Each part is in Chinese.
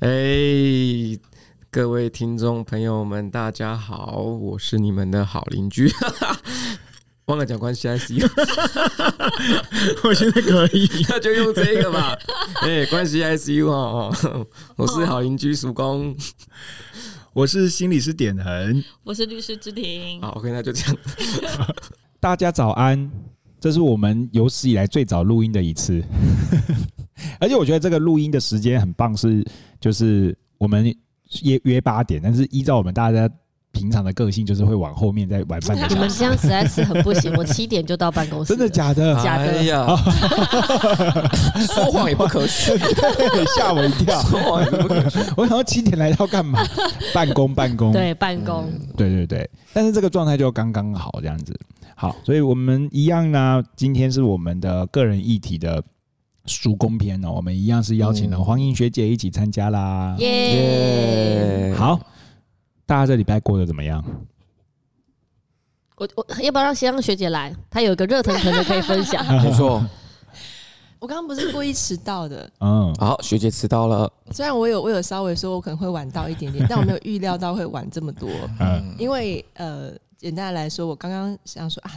哎，各位听众朋友们，大家好，我是你们的好邻居。忘了讲关系 ICU，我现在可以，那就用这个吧。哎，关系 ICU 哦，我是好邻居曙光，我是心理师点恒，我是律师之庭。好，OK，那就这样。大家早安，这是我们有史以来最早录音的一次，而且我觉得这个录音的时间很棒，是就是我们约约八点，但是依照我们大家。平常的个性就是会往后面再晚半个小时。你们这样实在是很不行，我七点就到办公室。真的假的？假的呀！说谎也不可取，吓我一跳。说谎也不可取。我想要七点来到干嘛？办公，办公。对，办公。对对对。但是这个状态就刚刚好这样子。好，所以我们一样呢。今天是我们的个人议题的叔公篇哦。我们一样是邀请了黄英学姐一起参加啦。耶！好。大家这礼拜过得怎么样？我我要不要让先让学姐来？她有一个热腾腾的可以分享。没错，我刚刚不是故意迟到的。嗯，好，学姐迟到了。虽然我有我有稍微说我可能会晚到一点点，但我没有预料到会晚这么多。嗯，因为呃，简单的来说，我刚刚想说啊，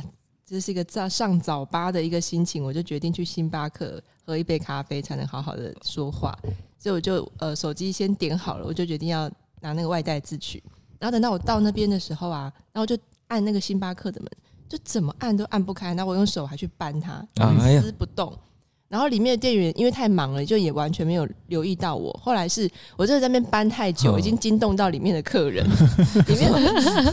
这是一个早上早八的一个心情，我就决定去星巴克喝一杯咖啡，才能好好的说话。所以我就呃手机先点好了，我就决定要拿那个外带自取。然后等到我到那边的时候啊，然后就按那个星巴克的门，就怎么按都按不开，然后我用手还去扳它，一丝不动。然后里面的店员因为太忙了，就也完全没有留意到我。后来是我真的在那边搬太久，已经惊动到里面的客人。里面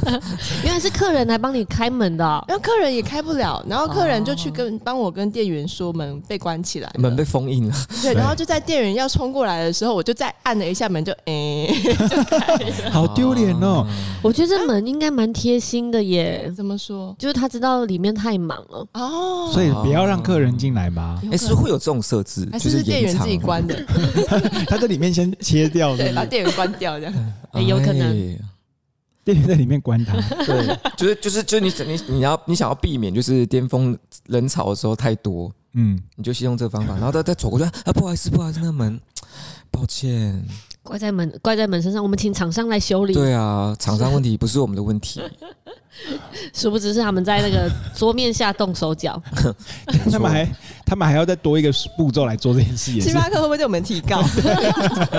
原来是客人来帮你开门的，哦，然后客人也开不了，然后客人就去跟帮我跟店员说门被关起来，门被封印了。对，然后就在店员要冲过来的时候，我就再按了一下门，就哎，就开了。好丢脸哦！我觉得这门应该蛮贴心的耶。怎么说？就是他知道里面太忙了哦，所以不要让客人进来吧？哎，是会。有这种设置，就是是店员自己关的？他在里面先切掉，对，把店员关掉这样。哎，有可能 店员在里面关它。对，就是就是就是你你你要你想要避免就是巅峰人潮的时候太多，嗯，你就先用这个方法，然后他再走过去啊，不好意思，不好意思，那个门，抱歉，怪在门怪在门身上，我们请厂商来修理。对啊，厂商问题不是我们的问题。殊不知是他们在那个桌面下动手脚，他们还他们还要再多一个步骤来做这件事情。星巴克会不会对我们提高？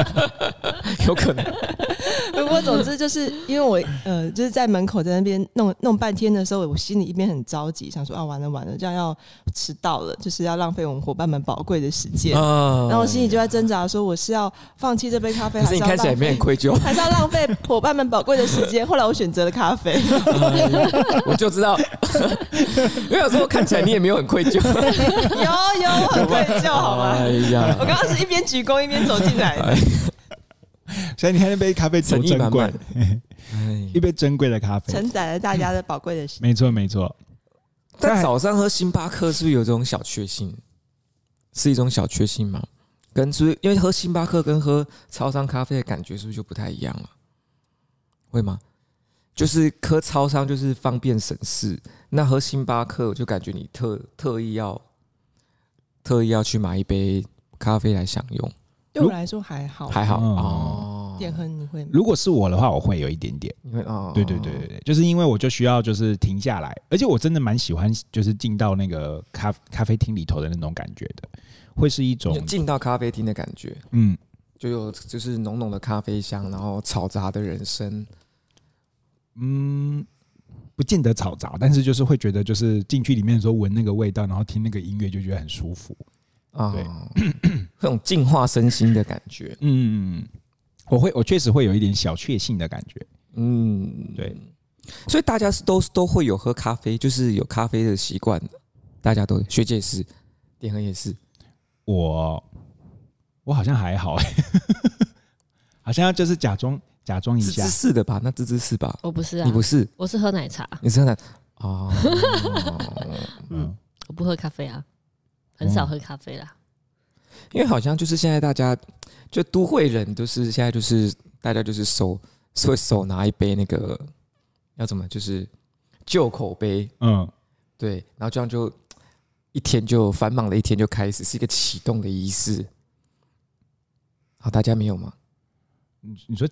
有可能。不过总之就是因为我呃就是在门口在那边弄弄半天的时候，我心里一边很着急，想说啊完了完了，这样要迟到了，就是要浪费我们伙伴们宝贵的时间。然后我心里就在挣扎，说我是要放弃这杯咖啡，还是你看起来没很愧疚，还是要浪费伙伴们宝贵的时间？后来我选择了咖啡。我就知道，因为有时候看起来你也没有很愧疚，有有很愧疚，好吗？哎呀，我刚刚是一边鞠躬一边走进来的，所以你看那杯咖啡多珍贵，一杯珍贵的咖啡，承载了大家的宝贵的时间。没错没错，但早上喝星巴克是不是有这种小确幸？是一种小确幸吗？跟是不是因为喝星巴克跟喝超商咖啡的感觉是不是就不太一样了？会吗？就是喝超商就是方便省事，那喝星巴克我就感觉你特特意要特意要去买一杯咖啡来享用。对我来说还好，还好哦。点亨你会吗？如果是我的话，我会有一点点。你会哦？对对对对对，就是因为我就需要就是停下来，而且我真的蛮喜欢就是进到那个咖咖啡厅里头的那种感觉的，会是一种进到咖啡厅的感觉。嗯，就有就是浓浓的咖啡香，然后嘈杂的人声。嗯，不见得嘈杂，但是就是会觉得，就是进去里面的时候闻那个味道，然后听那个音乐，就觉得很舒服啊，对，这种净化身心的感觉。嗯，我会，我确实会有一点小确幸的感觉。嗯，对，所以大家是都都会有喝咖啡，就是有咖啡的习惯，大家都学姐也是，点恒也是，我我好像还好，好像就是假装。假装一下，是的吧？那芝芝是吧？我不是啊，你不是，我是喝奶茶。你是喝奶茶哦？嗯，我不喝咖啡啊，很少喝咖啡啦。因为好像就是现在大家就都会人就是现在就是大家就是手会手拿一杯那个要怎么就是旧口杯，嗯，对，然后这样就一天就繁忙的一天就开始是一个启动的仪式。好，大家没有吗？你你说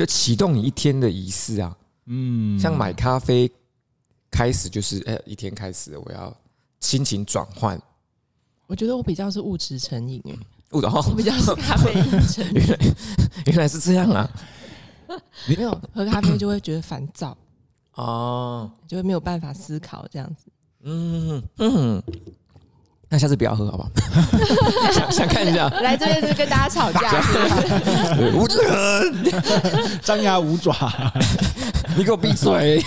就启动你一天的仪式啊，嗯，像买咖啡开始就是哎、欸，一天开始我要心情转换。我觉得我比较是物质成瘾哎，物质我比较是咖啡因成瘾。原来原来是这样啊！你没有喝咖啡就会觉得烦躁哦，就会没有办法思考这样子。嗯嗯。那下次不要喝好不好？想想看一下，来这边就跟大家吵架，张牙舞爪，你给我闭嘴！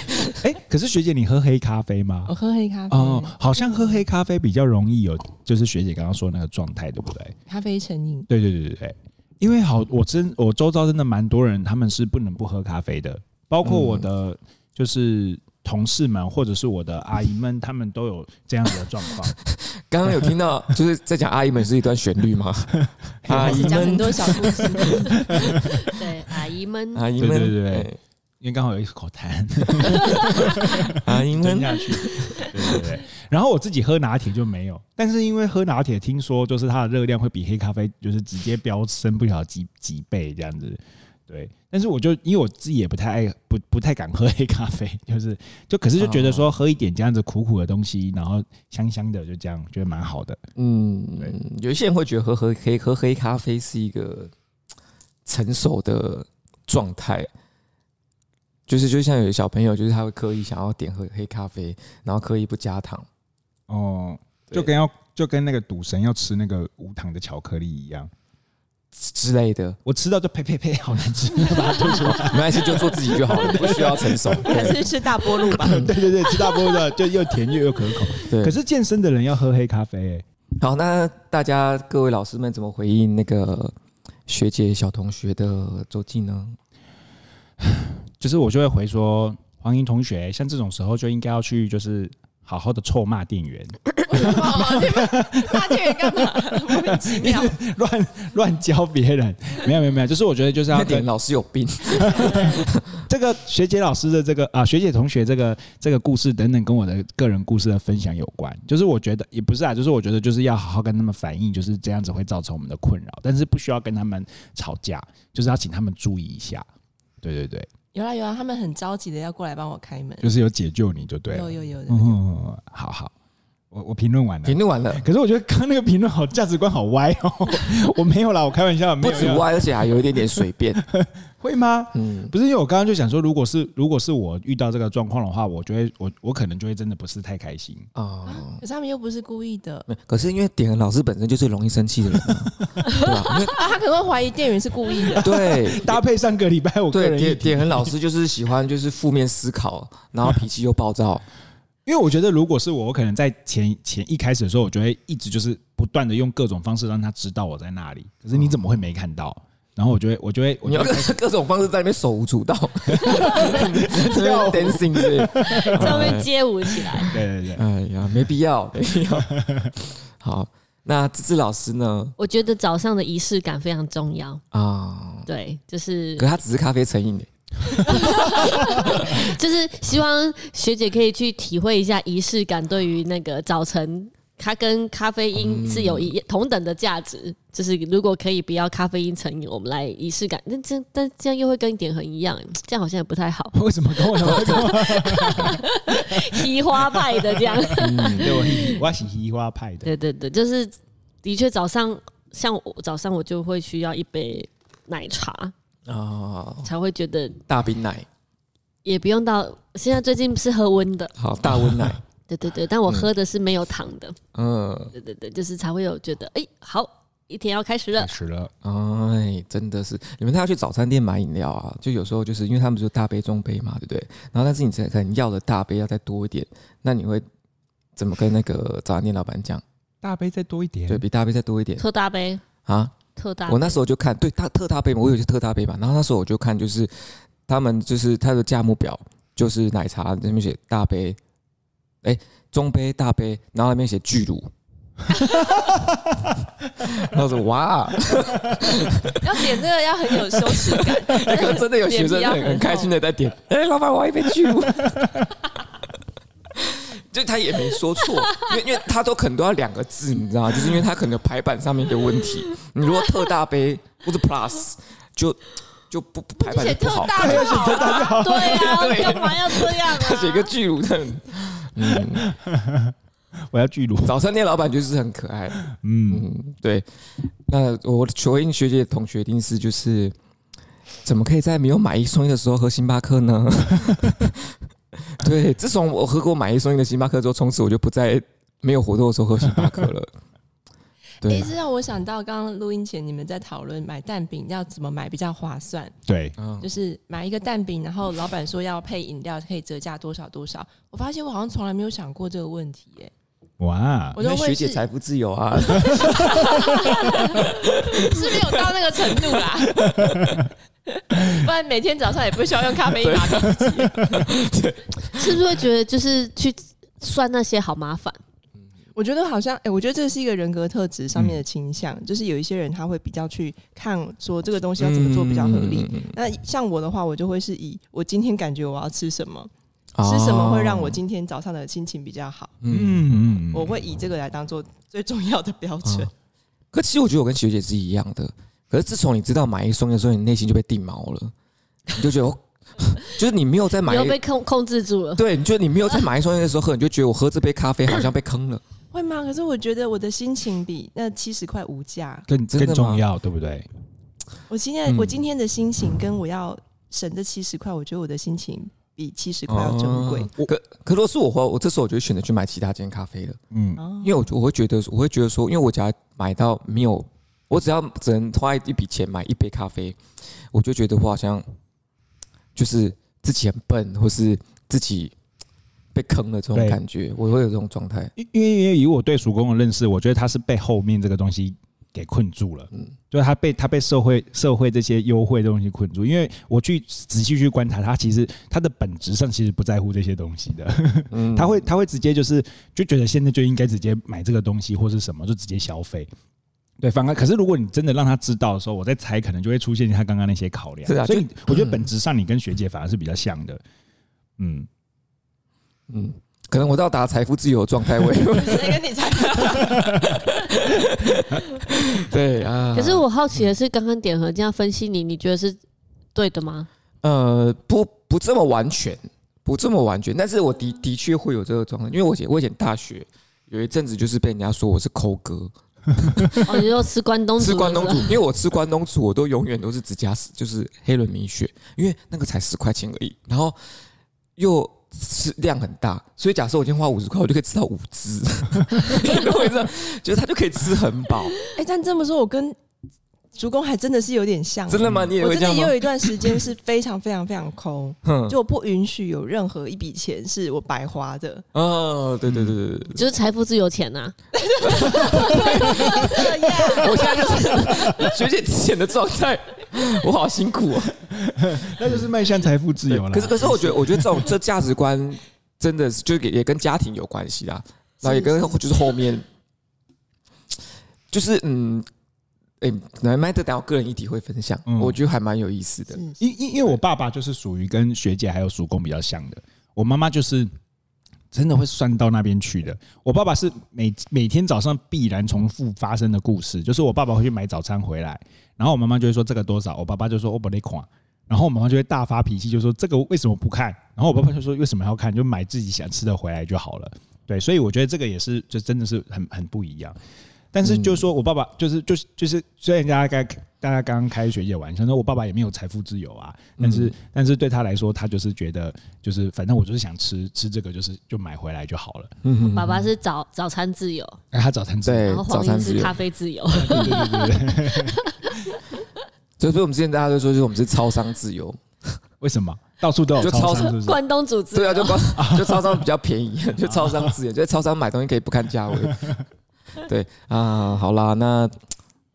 哎、欸，可是学姐，你喝黑咖啡吗？我喝黑咖啡哦，好像喝黑咖啡比较容易有，就是学姐刚刚说的那个状态，对不对？咖啡成瘾。对对对对对，因为好，我真我周遭真的蛮多人，他们是不能不喝咖啡的，包括我的就是。同事们或者是我的阿姨们，他们都有这样子的状况。刚刚有听到，就是在讲阿姨们是一段旋律吗？阿姨们讲很多小故事。对，阿姨们，阿姨们，对对对，因为刚好有一口痰。阿姨们下去，对对对。然后我自己喝拿铁就没有，但是因为喝拿铁，听说就是它的热量会比黑咖啡就是直接飙升不晓得几几倍这样子。对，但是我就因为我自己也不太爱，不不太敢喝黑咖啡，就是就可是就觉得说喝一点这样子苦苦的东西，然后香香的，就这样觉得蛮好的。嗯，对，有一些人会觉得喝喝黑喝黑咖啡是一个成熟的状态，就是就像有的小朋友，就是他会刻意想要点喝黑咖啡，然后刻意不加糖。哦，就跟要就跟那个赌神要吃那个无糖的巧克力一样。之类的，我吃到就呸呸呸，好难吃，把它吐出来。没关系，就做自己就好了，不需要成熟。还是吃大波露吧。对对对，吃大波露的就又甜又又可口。对，可是健身的人要喝黑咖啡、欸。好，那大家各位老师们怎么回应那个学姐小同学的周记呢？就是我就会回说，黄英同学，像这种时候就应该要去，就是。好好的臭骂店员，骂店员干嘛？莫名其妙，乱乱教别人，没有没有没有，就是我觉得就是要跟老师有病。这个学姐老师的这个啊，学姐同学这个这个故事等等，跟我的个人故事的分享有关。就是我觉得也不是啊，就是我觉得就是要好好跟他们反映，就是这样子会造成我们的困扰，但是不需要跟他们吵架，就是要请他们注意一下。对对对。有啊有啊，他们很着急的要过来帮我开门，就是有解救你就对了。有有有的。嗯，好好，我我评论完了，评论完了。可是我觉得刚刚那个评论好价值观好歪哦。我没有啦，我开玩笑，没有。不止歪，而且还有一点点随便。会吗？嗯，不是，因为我刚刚就想说，如果是如果是我遇到这个状况的话，我就会我我可能就会真的不是太开心啊。可是他们又不是故意的。可是因为点老师本身就是容易生气的人，对吧？啊，他可能会怀疑店员是故意的。对，搭配上个礼拜我个人点点老师就是喜欢就是负面思考，然后脾气又暴躁。因为我觉得如果是我，我可能在前前一开始的时候，我就会一直就是不断的用各种方式让他知道我在那里。可是你怎么会没看到？然后我就会，我就会，你要各各种方式在那边手舞足蹈，要 dancing 对，在那边街舞起来。对对对，哎呀，没必要，没必要。好，那芝芝老师呢？我觉得早上的仪式感非常重要啊。对，就是，可是他只是咖啡成瘾的，就是希望学姐可以去体会一下仪式感对于那个早晨。它跟咖啡因是有一同等的价值，嗯、就是如果可以不要咖啡因成瘾，我们来仪式感。那这但这样又会跟点恒一样，这样好像也不太好。为什么跟我什么？提花派的这样，嗯、对我我是提花派的。对对对，就是的确早上像我早上我就会需要一杯奶茶啊，哦、才会觉得大冰奶也不用到。现在最近是喝温的，好大温奶。对对对，但我喝的是没有糖的。嗯，对对对，就是才会有觉得，哎，好，一天要开始了。开始了，哎，真的是，你们他要去早餐店买饮料啊，就有时候就是因为他们就大杯、中杯嘛，对不对？然后但是你可能要的大杯要再多一点，那你会怎么跟那个早餐店老板讲？大杯再多一点，对，比大杯再多一点，特大杯啊，特大。我那时候就看，对，大特大杯嘛，我有些特大杯嘛，然后那时候我就看，就是他们就是他的价目表，就是奶茶那边写大杯，哎。中杯、大杯，然后那边写巨乳，然后说哇，要点这个要很有羞耻感，真的有学生很很开心的在点，哎、欸，老板，我要一杯巨乳，就他也没说错，因为因为他都可能都要两个字，你知道吗？就是因为他可能排版上面的问题，你如果特大杯或者 Plus 就。就不不排版不好，特大就好了。对啊，干嘛要这样啊？写个巨乳的，嗯，我要巨乳。早餐店老板就是很可爱，嗯，嗯，对。那我求应学姐的同学一定是就是，怎么可以在没有买一送一的时候喝星巴克呢？对，自从我喝过买一送一的星巴克之后，从此我就不再没有活动的时候喝星巴克了。对，这让我想到刚刚录音前你们在讨论买蛋饼要怎么买比较划算。对，就是买一个蛋饼，然后老板说要配饮料，可以折价多少多少。我发现我好像从来没有想过这个问题，耶。哇，我都学姐财富自由啊，是没有到那个程度啦。不然每天早上也不需要用咖啡因打给自己。是不是会觉得就是去算那些好麻烦？我觉得好像，哎、欸，我觉得这是一个人格特质上面的倾向，嗯、就是有一些人他会比较去看说这个东西要怎么做比较合理。嗯、那像我的话，我就会是以我今天感觉我要吃什么，哦、吃什么会让我今天早上的心情比较好。嗯嗯，我会以这个来当做最重要的标准。可其实我觉得我跟学姐是一样的，可是自从你知道买一送一的时候，你内心就被定锚了，你就觉得。就是你没有在买，有被控控制住了。对，你觉得你没有在买一送一的时候喝，你就觉得我喝这杯咖啡好像被坑了，会吗？可是我觉得我的心情比那七十块无价更更重要，对不对？我今天我今天的心情跟我要省这七十块，我觉得我的心情比七十块要珍贵。可可如果是我话，我这时候我就选择去买其他间咖啡了。嗯，因为我我会觉得我会觉得说，因为我只要买到没有，我只要只能花一笔钱买一杯咖啡，我就觉得我好像。就是自己很笨，或是自己被坑了这种感觉，我会有这种状态。因为因为以我对曙光的认识，我觉得他是被后面这个东西给困住了。嗯，就是他被他被社会社会这些优惠的东西困住。因为我去仔细去观察他，其实他的本质上其实不在乎这些东西的。嗯，他会他会直接就是就觉得现在就应该直接买这个东西或是什么，就直接消费。对，反而可是，如果你真的让他知道的时候，我在猜，可能就会出现他刚刚那些考量。是啊，所以我觉得本质上你跟学姐反而是比较像的。嗯嗯，可能我到达财富自由的状态，我谁跟 你猜？对啊。可是我好奇的是，刚刚点和这样分析你，你觉得是对的吗？呃，不，不这么完全，不这么完全。但是我的的确会有这个状态，因为我以前我以前大学有一阵子就是被人家说我是抠哥。哦，你说吃关东煮？吃关东煮，因为我吃关东煮，我都永远都是只加就是黑轮米血，因为那个才十块钱而已，然后又吃量很大，所以假设我今天花五十块，我就可以吃到五只，你懂我意思？就是他就可以吃很饱。哎，但这么说，我跟。主公还真的是有点像，真的吗？你也会这样吗？我真的也有一段时间是非常非常非常抠，就我不允许有任何一笔钱是我白花的。哦，对对对对对，就是财富自由钱呐。我现在就是学姐之前的状态，我好辛苦啊。那就是迈向财富自由了。可是可是，我觉得我觉得这种这价值观真的是就也也跟家庭有关系啦，然后也跟就是后面就是嗯。哎，来麦特，等我个人议题会分享，嗯、我觉得还蛮有意思的。因因因为我爸爸就是属于跟学姐还有叔公比较像的，我妈妈就是真的会算到那边去的。我爸爸是每每天早上必然重复发生的故事，就是我爸爸会去买早餐回来，然后我妈妈就会说这个多少，我爸爸就说我不得款，然后我妈妈就会大发脾气，就说这个为什么不看？然后我爸爸就说为什么要看？就买自己想吃的回来就好了。对，所以我觉得这个也是就真的是很很不一样。但是就是说我爸爸就是就是就是，虽然大家刚大家刚刚开学也玩笑，说我爸爸也没有财富自由啊，但是但是对他来说，他就是觉得就是反正我就是想吃吃这个，就是就买回来就好了。嗯，爸爸是早早餐自由，哎，他早餐自由，然后黄英是咖啡自由。对对对对。所以，我们之前大家都说，就是我们是超商自由。为什么？到处都有超商，关东煮自由。对啊，就关 就超商比较便宜，就超商自由，就在超商买东西可以不看价位。对啊，好啦，那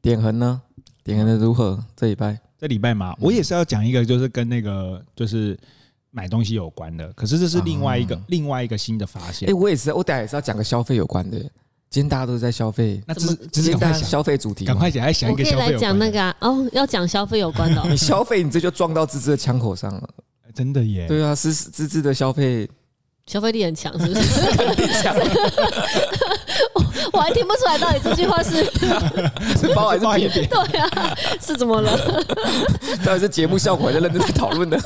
点横呢？点横的如何？这礼拜？这礼拜嘛，我也是要讲一个，就是跟那个就是买东西有关的。可是这是另外一个、啊、另外一个新的发现。哎、欸，我也是，我等下也是要讲个消费有关的。今天大家都在消费，那这是今天大家消费主题，赶快讲，来想一个消费。我可以来讲那个啊，哦，要讲消费有关的、哦。你 消费，你这就撞到芝芝的枪口上了。真的耶？对啊，是芝芝的消费。消费力很强，是不是？我 我还听不出来到底这句话是 是包还是扁？对啊，是怎么了？到底是节目效果还是认真在讨论的？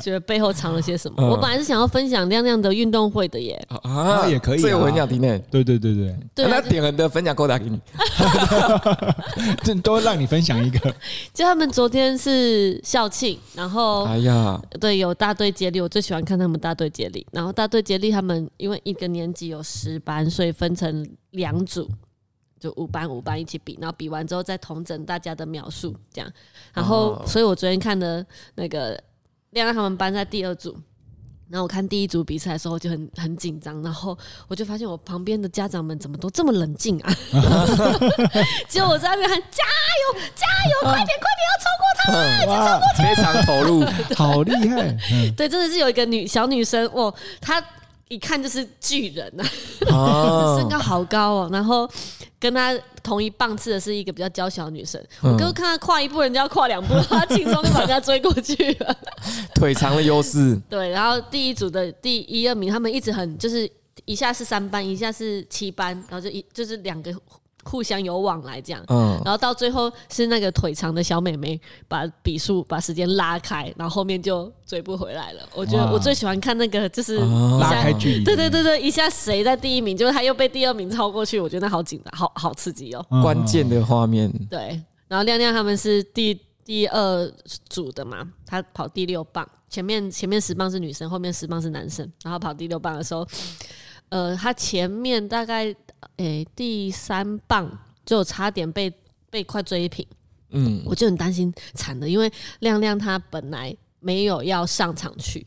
觉得背后藏了些什么？我本来是想要分享亮亮的运动会的耶啊，也可以，这我很想听呢。对对对对，那点人的分享扣打给你，这都让你分享一个。就他们昨天是校庆，然后哎呀，对，有大队接力，我最喜欢看他们大队接力。然后大队接力，他们因为一个年级有十班，所以分成两组，就五班五班一起比，然后比完之后再统整大家的描述，这样。然后，所以我昨天看的那个。亮亮他们班在第二组，然后我看第一组比赛的时候就很很紧张，然后我就发现我旁边的家长们怎么都这么冷静啊！结果我在那边喊加油加油，快点快点要超过他，已经超过他，非常投入，好厉害！对，真的是有一个女小女生哦，她。一看就是巨人呐、啊，身高好高哦。然后跟他同一棒次的是一个比较娇小的女生。我哥看他跨一步，人家要跨两步，他轻松就把人家追过去了。腿长的优势。对，然后第一组的第一二名，他们一直很就是一下是三班，一下是七班，然后就一就是两个。互相有往来这样，嗯，然后到最后是那个腿长的小美眉把笔数把时间拉开，然后后面就追不回来了。我觉得我最喜欢看那个就是拉开距离，对对对对，一下谁在第一名，就是他又被第二名超过去，我觉得那好紧张，好好刺激哦，关键的画面。对，然后亮亮他们是第第二组的嘛，他跑第六棒，前面前面十棒是女生，后面十棒是男生，然后跑第六棒的时候，呃，他前面大概。诶、欸，第三棒就差点被被快追平，嗯，我就很担心惨了，因为亮亮他本来没有要上场去，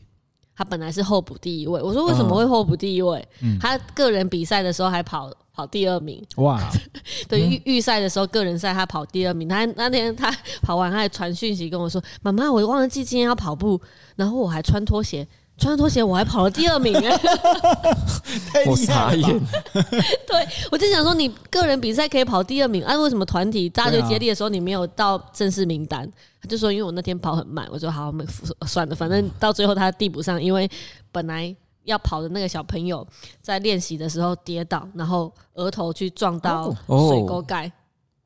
他本来是候补第一位。我说为什么会候补第一位？嗯、他个人比赛的时候还跑跑第二名，哇！对，预预赛的时候个人赛他跑第二名，他那天他跑完他还传讯息跟我说：“妈妈，我忘了记今天要跑步，然后我还穿拖鞋。”穿拖鞋我还跑了第二名哎，我傻眼。对，我就想说，你个人比赛可以跑第二名，啊，为什么团体大队接力的时候你没有到正式名单？他就说，因为我那天跑很慢。我说好，没算了，反正到最后他递不上，因为本来要跑的那个小朋友在练习的时候跌倒，然后额头去撞到水沟盖，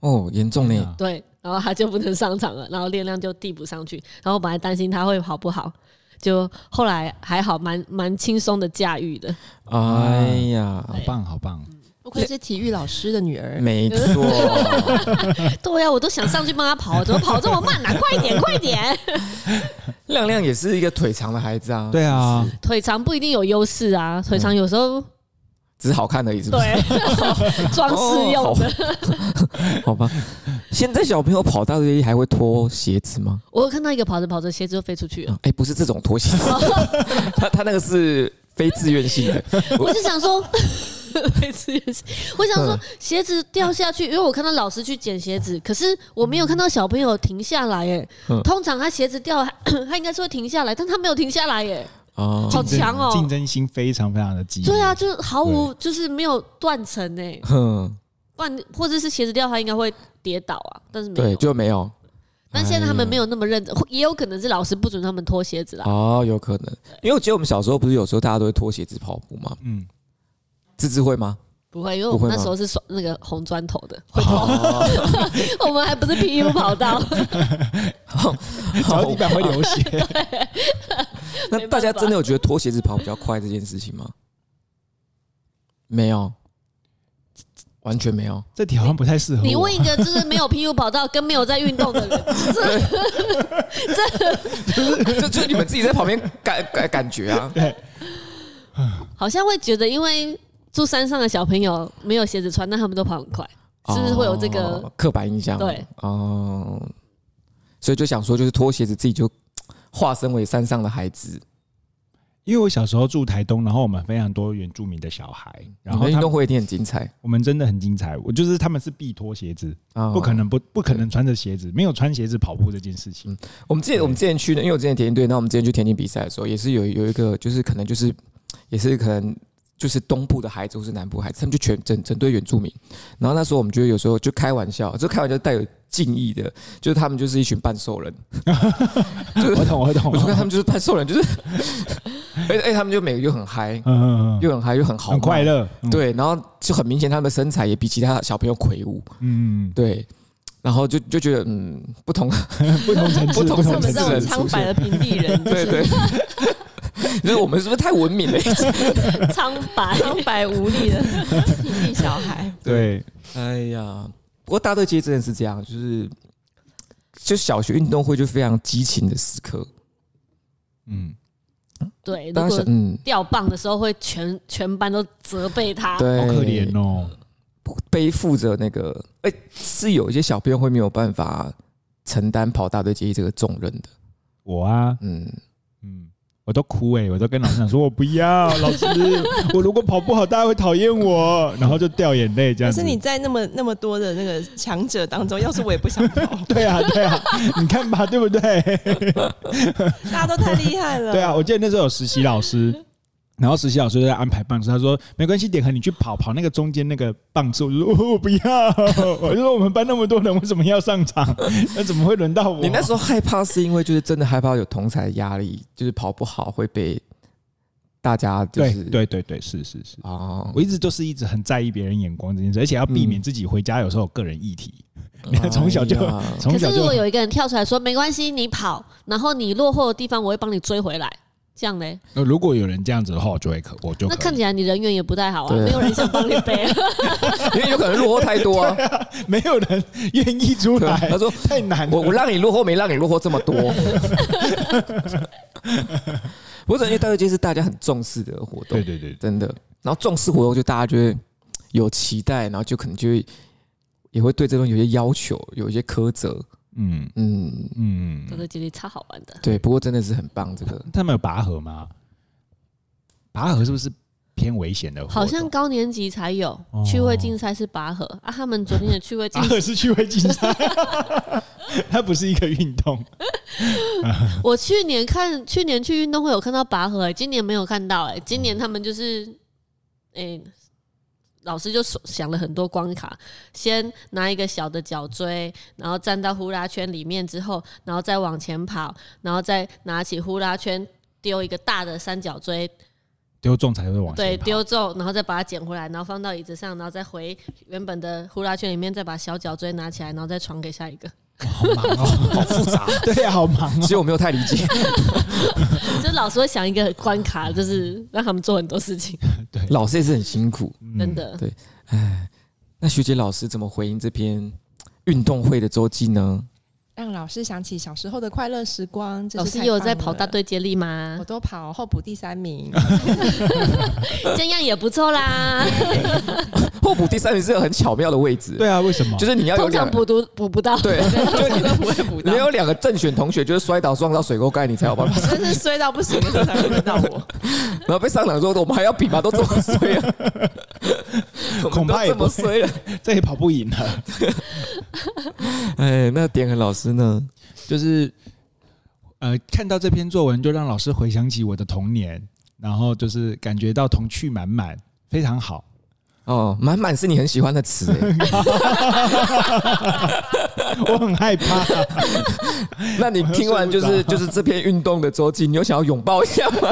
哦，严重呢。对，然后他就不能上场了，然后练量就递不上去，然后我本来担心他会跑不好。就后来还好，蛮蛮轻松的驾驭的。哎呀，好棒好棒！不愧是体育老师的女儿，没错。对呀，我都想上去帮她跑，怎么跑这么慢呢？快点，快点！亮亮也是一个腿长的孩子啊。对啊，腿长不一定有优势啊，腿长有时候。只是好看的意思，对，装饰用的。好吧，现在小朋友跑大队还会脱鞋子吗？我有看到一个跑着跑着鞋子就飞出去了。哎，不是这种脱鞋子，他他那个是非自愿性的。我是想说，非自愿性。我想说鞋子掉下去，因为我看到老师去捡鞋子，可是我没有看到小朋友停下来。哎，通常他鞋子掉，他应该是会停下来，但他没有停下来。哎。哦，好强哦！竞争心非常非常的激烈。对啊，就是毫无，就是没有断层诶。哼，不然或者是鞋子掉，他应该会跌倒啊。但是没有，对，就没有。但现在他们没有那么认真，也有可能是老师不准他们脱鞋子啦。哦，有可能，因为我记得我们小时候不是有时候大家都会脱鞋子跑步吗？嗯，芝芝会吗？不会，因为我们那时候是那个红砖头的。我们还不是 P U 跑道，脚底板会流血。那大家真的有觉得脱鞋子跑比较快这件事情吗？没有，完全没有。这题好像不太适合。你问一个就是没有 PU 跑道跟没有在运动的人，这就就 你们自己在旁边感感感觉啊？对，好像会觉得，因为住山上的小朋友没有鞋子穿，那他们都跑很快，是不是会有这个刻板印象？对，哦，所以就想说，就是脱鞋子自己就。化身为山上的孩子，因为我小时候住台东，然后我们非常多原住民的小孩，然后运动会一定很精彩。我们真的很精彩，我就是他们是必脱鞋子，不可能不不可能穿着鞋子，没有穿鞋子跑步这件事情。我们之前我们之前去的，因为我之前田径队，那我们之前去田径比赛的时候，也是有有一个，就是可能就是也是可能。就是东部的孩子或是南部孩子，他们就全整整堆原住民。然后那时候我们觉得有时候就开玩笑，就开玩笑带有敬意的，就是他们就是一群半兽人。我懂，我懂。我看他们就是半兽人，就是 哎哎，他们就每个就很嗨，嗯嗯嗯，又很嗨又很好，很快乐，对，然后就很明显他们的身材也比其他小朋友魁梧，嗯，对，然后就就觉得嗯，不同不同层次，不同层次苍白的平地人，对对。你说我们是不是太文明了？苍白。苍白无力的小孩，对，哎呀，不过大队接真的是这样，就是就小学运动会就非常激情的时刻，嗯。对，如果嗯。掉棒的时候会全全班都责备他，对，好可怜哦，背负着那个，哎，是有一些小朋友会没有办法承担跑大队接力这个重任的。我啊，嗯嗯。我都哭哎、欸，我都跟老师讲说，我不要老师，我如果跑不好，大家会讨厌我，然后就掉眼泪这样。可是你在那么那么多的那个强者当中，要是我也不想跑。对啊，对啊，你看吧，对不对？大家都太厉害了。对啊，我记得那时候有实习老师。然后实习老师就在安排棒次，他说没关系，点和你去跑跑那个中间那个棒次。我就说、哦、我不要，我就说我们班那么多人，为什么要上场？那怎么会轮到我？你那时候害怕是因为就是真的害怕有同侪压力，就是跑不好会被大家就是对对对对是是是啊，哦、我一直都是一直很在意别人眼光这件事，而且要避免自己回家有时候有个人议题。从、嗯、小就从、哎、小就，可是如果有一个人跳出来说没关系，你跑，然后你落后的地方我会帮你追回来。这样嘞？那如果有人这样子的话，我就会可，我就可那看起来你人缘也不太好啊，没有人想帮你背，因为有可能落后太多啊，啊 没有人愿意出来。他说太难了，我我让你落后，没让你落后这么多。不是因为大队接是大家很重视的活动，对对对，真的。然后重视活动，就大家就会有期待，然后就可能就会也会对这种有些要求，有一些苛责。嗯嗯嗯，这个接力超好玩的。对，不过真的是很棒。这个他们有拔河吗？拔河是不是偏危险的？好像高年级才有趣味竞赛是拔河啊。他们昨天的趣味竞赛 是趣味竞赛，它不是一个运动。我去年看，去年去运动会有看到拔河，今年没有看到。哎，今年他们就是，哎。老师就想了很多关卡，先拿一个小的角锥，然后站到呼啦圈里面之后，然后再往前跑，然后再拿起呼啦圈丢一个大的三角锥，丢中才会往前跑。对，丢中，然后再把它捡回来，然后放到椅子上，然后再回原本的呼啦圈里面，再把小角锥拿起来，然后再传给下一个。好忙哦，好复杂，对呀，好忙哦。其实我没有太理解，就是老师会想一个关卡，就是让他们做很多事情。对，老师也是很辛苦，真的。对，哎，那学姐老师怎么回应这篇运动会的周记呢？让老师想起小时候的快乐时光。老师有在跑大队接力吗？我都跑候补第三名，这样也不错啦。候补第三名是个很巧妙的位置。对啊，为什么？就是你要有两补都补不到。对，就你都不会补到。你有两个正选同学，就是摔倒撞到水沟盖，你才有办法。真是摔到不行的时候才会轮到我。然后被上场说：“我们还要比吗？都这么衰了，恐怕也不衰了，这也跑不赢了。”哎，那点很老师呢？就是呃，看到这篇作文，就让老师回想起我的童年，然后就是感觉到童趣满满，非常好。哦，满满是你很喜欢的词，我很害怕。那你听完就是就是这篇运动的周记，你有想要拥抱一下吗？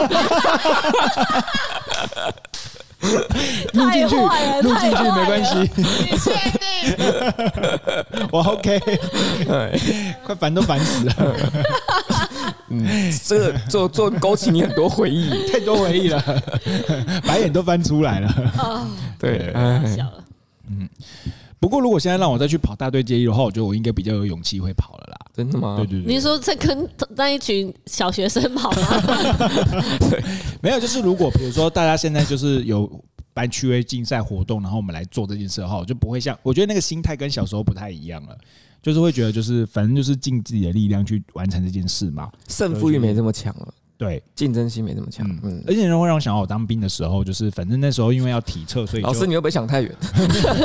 录进去，录进去没关系。你确定？我 OK，快烦都烦死了。嗯，这个做做勾起你很多回忆，太多回忆了，白眼都翻出来了。哦，对，笑了。嗯，不过如果现在让我再去跑大队接力的话，我觉得我应该比较有勇气会跑了啦。真的吗？对对对。你说在跟那一群小学生跑吗？对，没有，就是如果比如说大家现在就是有办趣味竞赛活动，然后我们来做这件事的话，我就不会像我觉得那个心态跟小时候不太一样了。就是会觉得，就是反正就是尽自己的力量去完成这件事嘛。胜负欲没这么强了，对，竞争心没这么强。嗯，嗯，而且人会让我想到我当兵的时候，就是反正那时候因为要体测，所以老师你又不会想太远？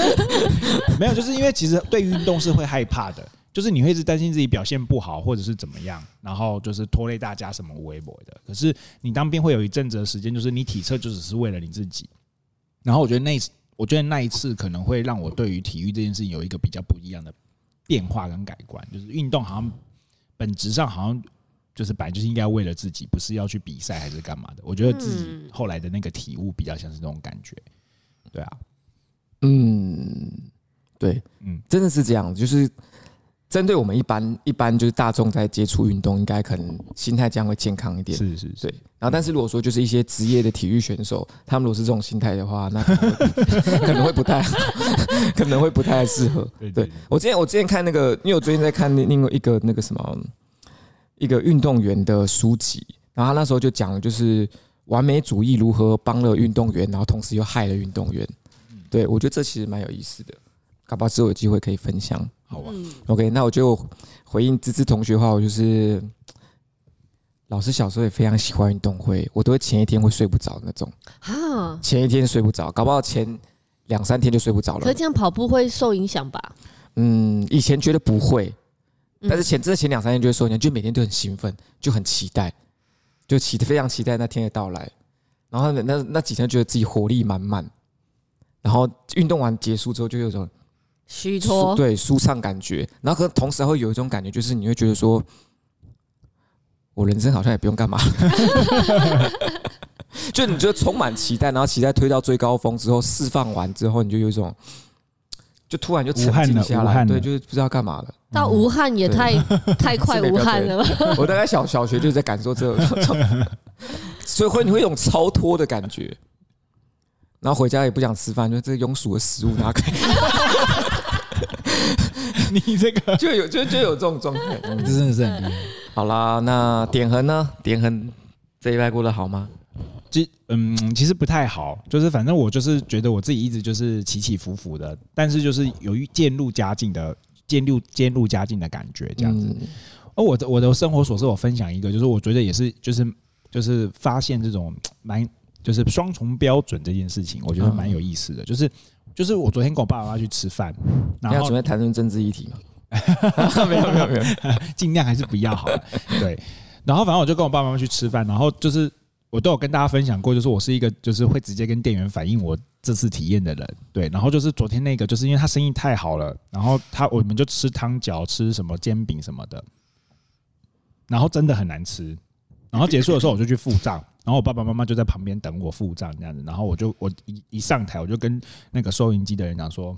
没有，就是因为其实对运动是会害怕的，就是你会一直担心自己表现不好或者是怎么样，然后就是拖累大家什么微博的。可是你当兵会有一阵子的时间，就是你体测就只是为了你自己。然后我觉得那我觉得那一次可能会让我对于体育这件事情有一个比较不一样的。变化跟改观，就是运动好像本质上好像就是本来就是应该为了自己，不是要去比赛还是干嘛的。我觉得自己后来的那个体悟比较像是这种感觉，对啊，嗯，对，嗯，真的是这样，就是。针对我们一般一般就是大众在接触运动，应该可能心态这样会健康一点。是是是，对。然后，但是如果说就是一些职业的体育选手，他们如果是这种心态的话，那可能会，不太好，可能会不太适合。对，我之前我之前看那个，因为我最近在看另外一个那个什么一个运动员的书籍，然后他那时候就讲，就是完美主义如何帮了运动员，然后同时又害了运动员。对，我觉得这其实蛮有意思的。搞不好之后有机会可以分享，好吧？OK，那我就回应芝芝同学的话，我就是老师小时候也非常喜欢运动会，我都会前一天会睡不着那种啊，前一天睡不着，搞不好前两三天就睡不着了。可这样跑步会受影响吧？嗯，以前觉得不会，但是前这前两三天就会受影响，就每天都很兴奋，就很期待，就期非常期待那天的到来，然后那那那几天觉得自己活力满满，然后运动完结束之后就有种。虚脱，对，舒畅感觉，然后可同时还会有一种感觉，就是你会觉得说，我人生好像也不用干嘛，就你觉得充满期待，然后期待推到最高峰之后释放完之后，你就有一种，就突然就沉静下来，对，就是不知道干嘛了。到无憾也太 太快无憾了。吧？我大概小小学就在感受这种，所以会你会有一种超脱的感觉，然后回家也不想吃饭，就这个庸俗的食物拿开。你这个就有就就有这种状态，这 真的是很厉害。好啦，那点恒呢？点恒这一拜过得好吗？其嗯，其实不太好，就是反正我就是觉得我自己一直就是起起伏伏的，但是就是有一渐入佳境的渐入渐入佳境的感觉这样子。而我的我的生活琐事，我分享一个，就是我觉得也是就是就是发现这种蛮就是双重标准这件事情，我觉得蛮有意思的，就是。就是我昨天跟我爸爸妈妈去吃饭，然后准备谈论政治议题嘛？没有没有没有，尽量还是不要好。对，然后反正我就跟我爸爸妈妈去吃饭，然后就是我都有跟大家分享过，就是我是一个就是会直接跟店员反映我这次体验的人。对，然后就是昨天那个，就是因为他生意太好了，然后他我们就吃汤饺，吃什么煎饼什么的，然后真的很难吃。然后结束的时候我就去付账。然后我爸爸妈妈就在旁边等我付账这样子，然后我就我一一上台我就跟那个收银机的人讲说，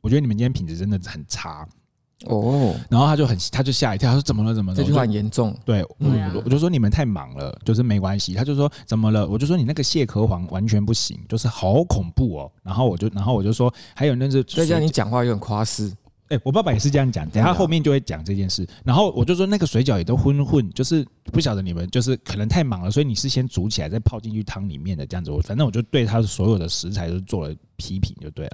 我觉得你们今天品质真的很差哦。然后他就很他就吓一跳，他说怎么了怎么了？这句话很严重。对，我我就说你们太忙了，就是没关系。他就说怎么了？我就说你那个蟹壳黄完全不行，就是好恐怖哦。然后我就然后我就说还有那是再加上你讲话有点夸饰。哎，我爸爸也是这样讲，等下后面就会讲这件事。然后我就说那个水饺也都混混，就是不晓得你们就是可能太忙了，所以你是先煮起来再泡进去汤里面的这样子。我反正我就对他所有的食材都做了批评就对了。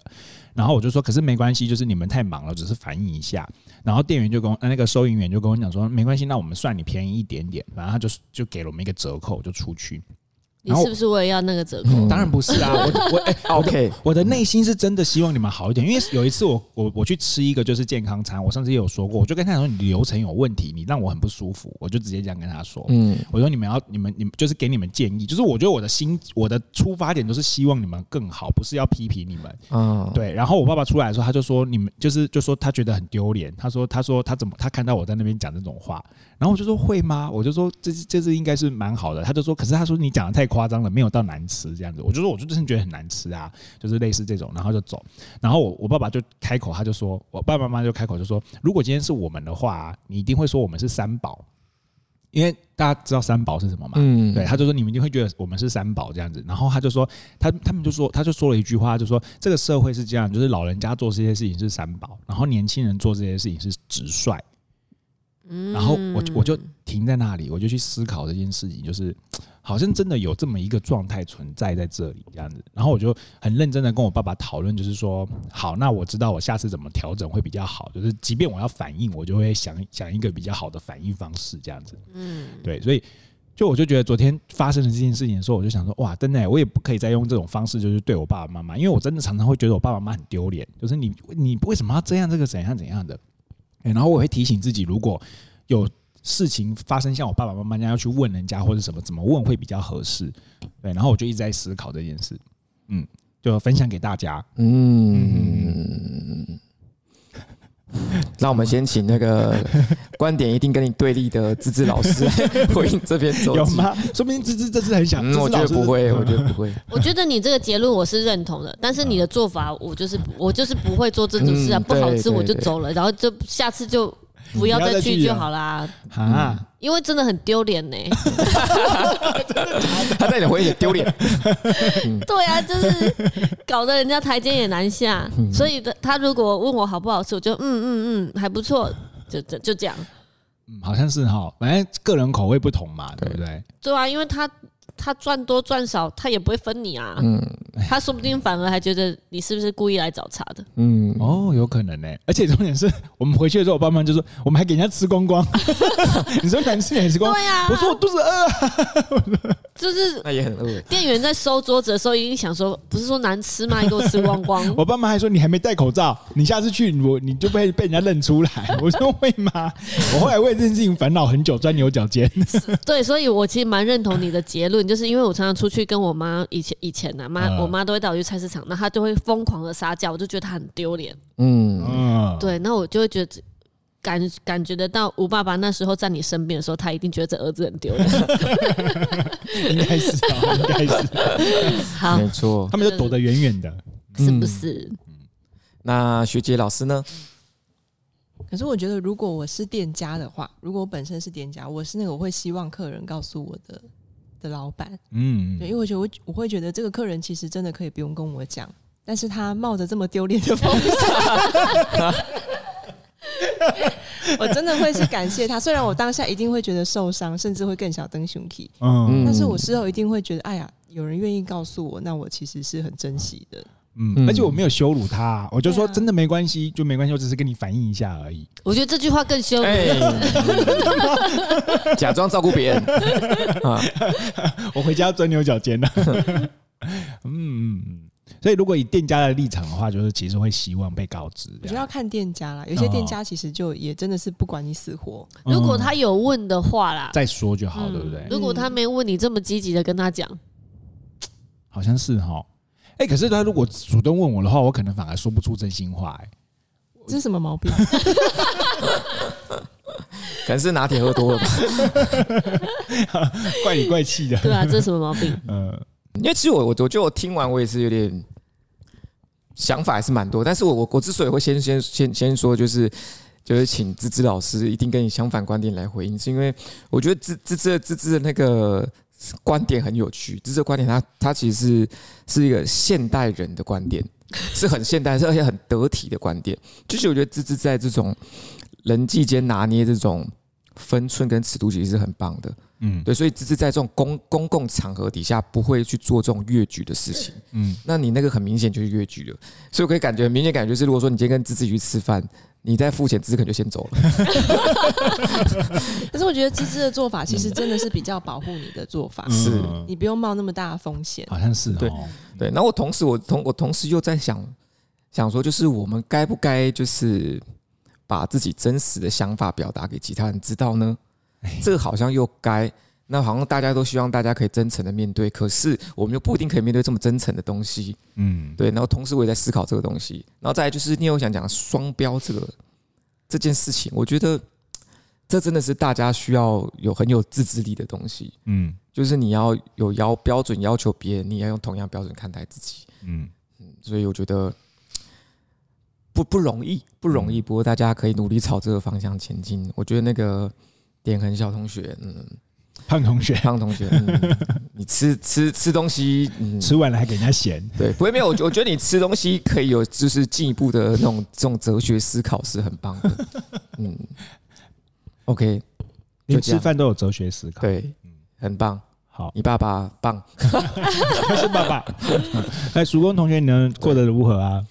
然后我就说，可是没关系，就是你们太忙了，只是反映一下。然后店员就跟我那个收银员就跟我讲说，没关系，那我们算你便宜一点点。反正他就就给了我们一个折扣，就出去。你是不是为了要那个折扣？嗯、当然不是啊，我我哎，OK，我的内心是真的希望你们好一点，因为有一次我我我去吃一个就是健康餐，我上次也有说过，我就跟他说你流程有问题，你让我很不舒服，我就直接这样跟他说，嗯，我说你们要你们你们就是给你们建议，就是我觉得我的心我的出发点都是希望你们更好，不是要批评你们，嗯，对。然后我爸爸出来的时候，他就说你们就是就说他觉得很丢脸，他说他说他怎么他看到我在那边讲这种话，然后我就说会吗？我就说这这是应该是蛮好的，他就说可是他说你讲的太夸张了，没有到。难吃这样子，我就说，我就真的觉得很难吃啊，就是类似这种，然后就走，然后我我爸爸就开口，他就说，我爸爸妈妈就开口就说，如果今天是我们的话，你一定会说我们是三宝，因为大家知道三宝是什么嘛？嗯，对，他就说你们一定会觉得我们是三宝这样子，然后他就说，他他们就说，他就说了一句话，就说这个社会是这样，就是老人家做这些事情是三宝，然后年轻人做这些事情是直率。然后我我就停在那里，我就去思考这件事情，就是好像真的有这么一个状态存在在这里这样子。然后我就很认真的跟我爸爸讨论，就是说，好，那我知道我下次怎么调整会比较好，就是即便我要反应，我就会想想一个比较好的反应方式这样子。嗯，对，所以就我就觉得昨天发生了这件事情的时候，我就想说，哇，真的，我也不可以再用这种方式，就是对我爸爸妈妈，因为我真的常常会觉得我爸爸妈妈很丢脸，就是你你为什么要这样，这个怎样怎样的。然后我会提醒自己，如果有事情发生，像我爸爸妈妈那样要去问人家或者什么，怎么问会比较合适？对，然后我就一直在思考这件事，嗯，就分享给大家。嗯，让我们先请那个 观点一定跟你对立的芝芝老师来 回应这边有吗？说不定芝芝这次很想。嗯，我觉得不会，我觉得不会。我觉得你这个结论我是认同的，但是你的做法我就是我就是不会做这种事啊，不好吃我就走了，然后就下次就。不要再去就好啦！啊，因为真的很丢脸呢。他在你回忆丢脸。对啊，就是搞得人家台阶也难下。所以他如果问我好不好吃，我就嗯嗯嗯还不错，就就就这样。嗯，好像是哈，反正个人口味不同嘛，对不对？对啊，因为他。他赚多赚少，他也不会分你啊。嗯，他说不定反而还觉得你是不是故意来找茬的。嗯，哦，有可能呢。而且重点是我们回去的时候，我爸妈就说我们还给人家吃光光。你说难吃点吃光？对呀。我说我肚子饿。就是那也很饿。店员在收桌子的时候，一定想说，不是说难吃吗？你给我吃光光。我爸妈还说你还没戴口罩，你下次去我你就被被人家认出来。我说会吗？我后来为这件事情烦恼很久，钻牛角尖。对，所以我其实蛮认同你的结论。就是因为我常常出去跟我妈以前以前呢，妈我妈都会带我去菜市场，那她就会疯狂的撒娇，我就觉得她很丢脸。嗯嗯，对，那我就会觉得感感觉得到吴爸爸那时候在你身边的时候，他一定觉得这儿子很丢脸。应该是，应该是。好，没错，他们就躲得远远的，是不是？嗯那学姐老师呢？可是我觉得，如果我是店家的话，如果我本身是店家，我是那个我会希望客人告诉我的的老板，嗯，对，因为我觉得我我会觉得这个客人其实真的可以不用跟我讲，但是他冒着这么丢脸的风险，我真的会是感谢他。虽然我当下一定会觉得受伤，甚至会更小灯熊气，嗯，但是我事后一定会觉得，哎呀，有人愿意告诉我，那我其实是很珍惜的。嗯，而且我没有羞辱他，我就说真的没关系，就没关系，我只是跟你反映一下而已。我觉得这句话更羞辱，假装照顾别人 啊！我回家要钻牛角尖了。嗯，所以如果以店家的立场的话，就是其实会希望被告知。我觉得要看店家啦，有些店家其实就也真的是不管你死活。如果他有问的话啦，再说就好，对不对？如果他没问你这么积极的跟他讲，好像是哈。哎、欸，可是他如果主动问我的话，我可能反而说不出真心话。哎，这是什么毛病？可能是拿铁喝多了吧，怪里怪气的。对啊，这是什么毛病？嗯，因为其实我我我觉得我听完我也是有点想法还是蛮多，但是我我我之所以会先先先先说，就是就是请芝芝老师一定跟你相反观点来回应，是因为我觉得芝芝芝芝芝的那个。观点很有趣，这个观点它它其实是是一个现代人的观点，是很现代，而且很得体的观点。就是我觉得芝芝在这种人际间拿捏这种分寸跟尺度，其实是很棒的。嗯，对，所以芝芝在这种公公共场合底下不会去做这种越矩的事情。嗯，那你那个很明显就是越矩了，所以我可以感觉明显感觉是，如果说你今天跟芝芝去吃饭。你在付钱，芝芝可能就先走了。可是我觉得芝芝的做法其实真的是比较保护你的做法，是你不用冒那么大的风险。好像是对对。然后我同时，我同我同时又在想想说，就是我们该不该就是把自己真实的想法表达给其他人知道呢？这个好像又该。那好像大家都希望大家可以真诚的面对，可是我们又不一定可以面对这么真诚的东西。嗯，对。然后同时我也在思考这个东西。然后再来就是，你有想讲双标这个这件事情，我觉得这真的是大家需要有很有自制力的东西。嗯，就是你要有要标准要求别人，你要用同样标准看待自己。嗯嗯，所以我觉得不不容易，不容易。不过大家可以努力朝这个方向前进。我觉得那个点很小同学，嗯。胖同学，胖同学，嗯、你吃吃吃东西，嗯、吃完了还给人家嫌，对，不会没有，我我觉得你吃东西可以有就是进一步的那种这种哲学思考是很棒的，嗯，OK，你吃饭都有哲学思考，对，很棒，好，你爸爸棒，他是爸爸，哎，曙光同学，你能过得如何啊？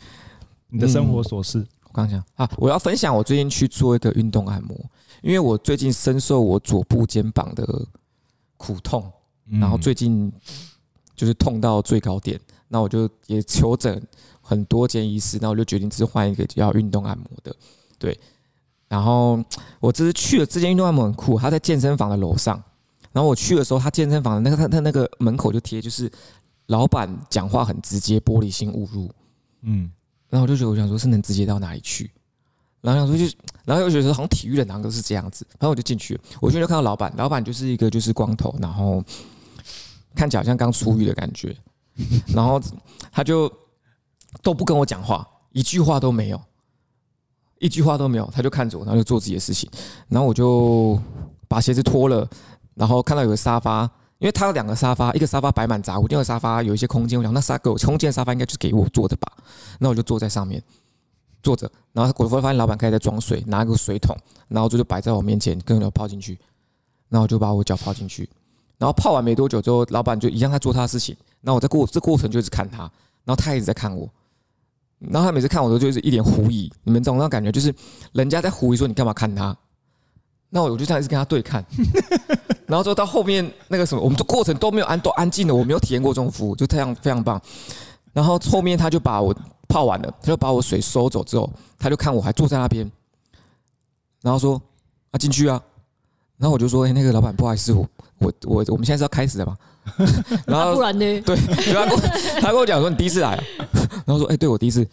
你的生活琐事，嗯、我刚讲啊，我要分享我最近去做一个运动按摩，因为我最近深受我左部肩膀的。苦痛，然后最近就是痛到最高点，那我就也求诊很多间医师，那我就决定只换一个要运动按摩的，对。然后我这次去了这间运动按摩很酷，他在健身房的楼上。然后我去的时候，他健身房的那个他他那个门口就贴，就是老板讲话很直接，玻璃心误入。嗯，然后我就觉得我想说，是能直接到哪里去？然后想说就，然后又觉得好像体育的男都是这样子，然后我就进去。我进去就看到老板，老板就是一个就是光头，然后看起来好像刚出狱的感觉，然后他就都不跟我讲话，一句话都没有，一句话都没有，他就看着我，然后就做自己的事情。然后我就把鞋子脱了，然后看到有个沙发，因为他有两个沙发，一个沙发摆满杂物，另外沙发有一些空间。我想那沙给我空间沙发应该就是给我坐的吧，那我就坐在上面。坐着，然后我发现老板开始在装水，拿个水桶，然后就就摆在我面前，跟我泡进去，然后我就把我脚泡进去，然后泡完没多久之后，老板就一样在做他的事情，然后我在过这过程就一直看他，然后他一直在看我，然后他每次看我都就是一脸狐疑，你们这种那种感觉就是人家在狐疑说你干嘛看他，那我我就这样一直跟他对看，然后之后到后面那个什么，我们的过程都没有安都安静的，我没有体验过这种服务，就非常非常棒，然后后面他就把我。泡完了，他就把我水收走之后，他就看我还坐在那边，然后说：“啊，进去啊！”然后我就说：“哎，那个老板，不好意思，我我我我们现在是要开始的嘛？” 然后不然呢？对，他跟我 他跟我讲说：“你第一次来。”然后说：“哎，对我第一次，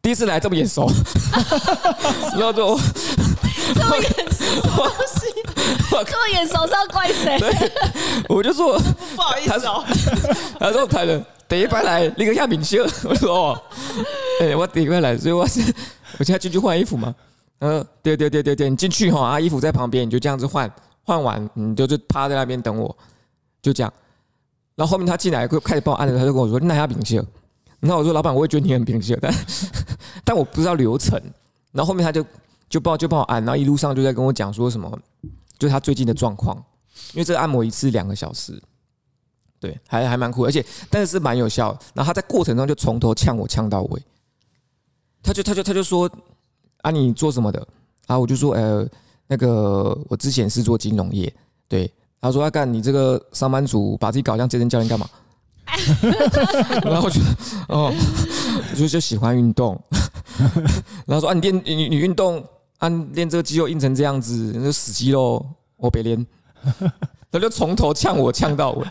第一次来这么眼熟。”然后就 这么眼熟，这么眼熟是要怪谁？我就说不好意思哦。他说：“台人。”第一摆来，你个亚敏秀，我说哦，哎、欸，我第一摆来，所以我是我现在进去换衣服嘛。嗯，对对对对对，你进去哈，啊，衣服在旁边，你就这样子换，换完你就就趴在那边等我，就这样。然后后面他进来，开始帮我按了，他就跟我说：“你哪下明秀？”然后我说：“老板，我也觉得你很明秀，但但我不知道流程。”然后后面他就就帮就帮我按，然后一路上就在跟我讲说什么，就他最近的状况，因为这个按摩一次两个小时。对，还还蛮酷，而且但是是蛮有效。然后他在过程中就从头呛我呛到尾，他就他就他就说啊，你做什么的？啊，我就说呃，那个我之前是做金融业，对。他说要干你这个上班族把自己搞像健身教练干嘛？然后就哦，我就就喜欢运动。然后说啊，你练你你运动，啊练这个肌肉硬成这样子，那就死肌肉，我别练。他就从头呛我呛到尾。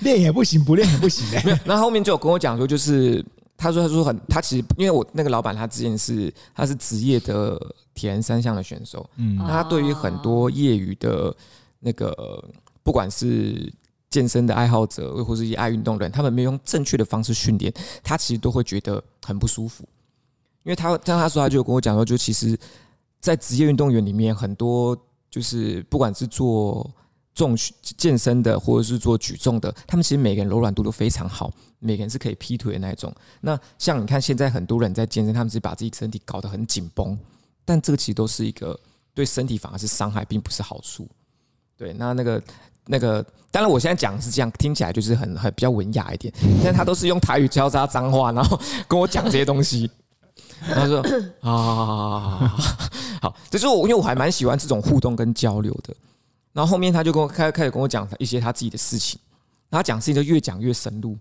练也不行，不练也不行哎。然后后面就有跟我讲说，就是他说他说很，他其实因为我那个老板他之前是他是职业的铁人三项的选手，嗯，他对于很多业余的那个不管是健身的爱好者或是一些爱运动的人，他们没有用正确的方式训练，他其实都会觉得很不舒服。因为他像他说，他就跟我讲说，就其实，在职业运动员里面，很多就是不管是做。重健身的，或者是做举重的，他们其实每个人柔软度都非常好，每个人是可以劈腿的那种。那像你看，现在很多人在健身，他们是把自己身体搞得很紧绷，但这个其实都是一个对身体反而是伤害，并不是好处。对，那那个那个，当然我现在讲是这样，听起来就是很很比较文雅一点，但他都是用台语交叉脏话，然后跟我讲这些东西。他说 啊，好，这是我，因为我还蛮喜欢这种互动跟交流的。然后后面他就跟我开开始跟我讲一些他自己的事情，他讲事情就越讲越深入。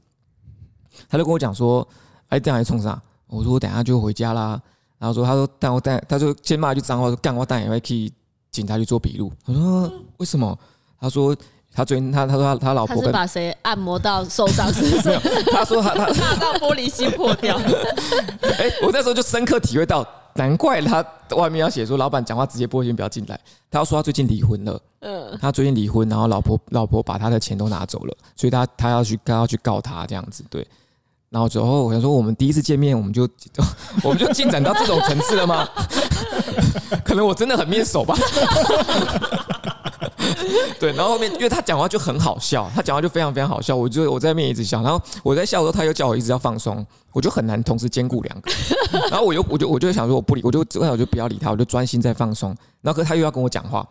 他就跟我讲说：“哎，等下还冲啥？”我说：“我等下就回家啦。”然后说：“他说但我带，他就先骂一句脏话，说干我带也会去警察去做笔录。”我说：“为什么？”他说：“他最近他他说他他老婆他是把谁按摩到受伤是不是？”他说他他骂到玻璃心破掉。哎，我那时候就深刻体会到。难怪他外面要写说，老板讲话直接播音不要进来。他要说他最近离婚了，嗯，他最近离婚，然后老婆老婆把他的钱都拿走了，所以他他要去他要去告他这样子，对。然后之后我想说，我们第一次见面，我们就 我们就进展到这种层次了吗？可能我真的很面熟吧。对，然后后面因为他讲话就很好笑，他讲话就非常非常好笑，我就我在那边一直笑，然后我在笑的时候，他又叫我一直要放松，我就很难同时兼顾两个，然后我又我就我就想说我不理，我就我就不要理他，我就专心在放松，然后可是他又要跟我讲话，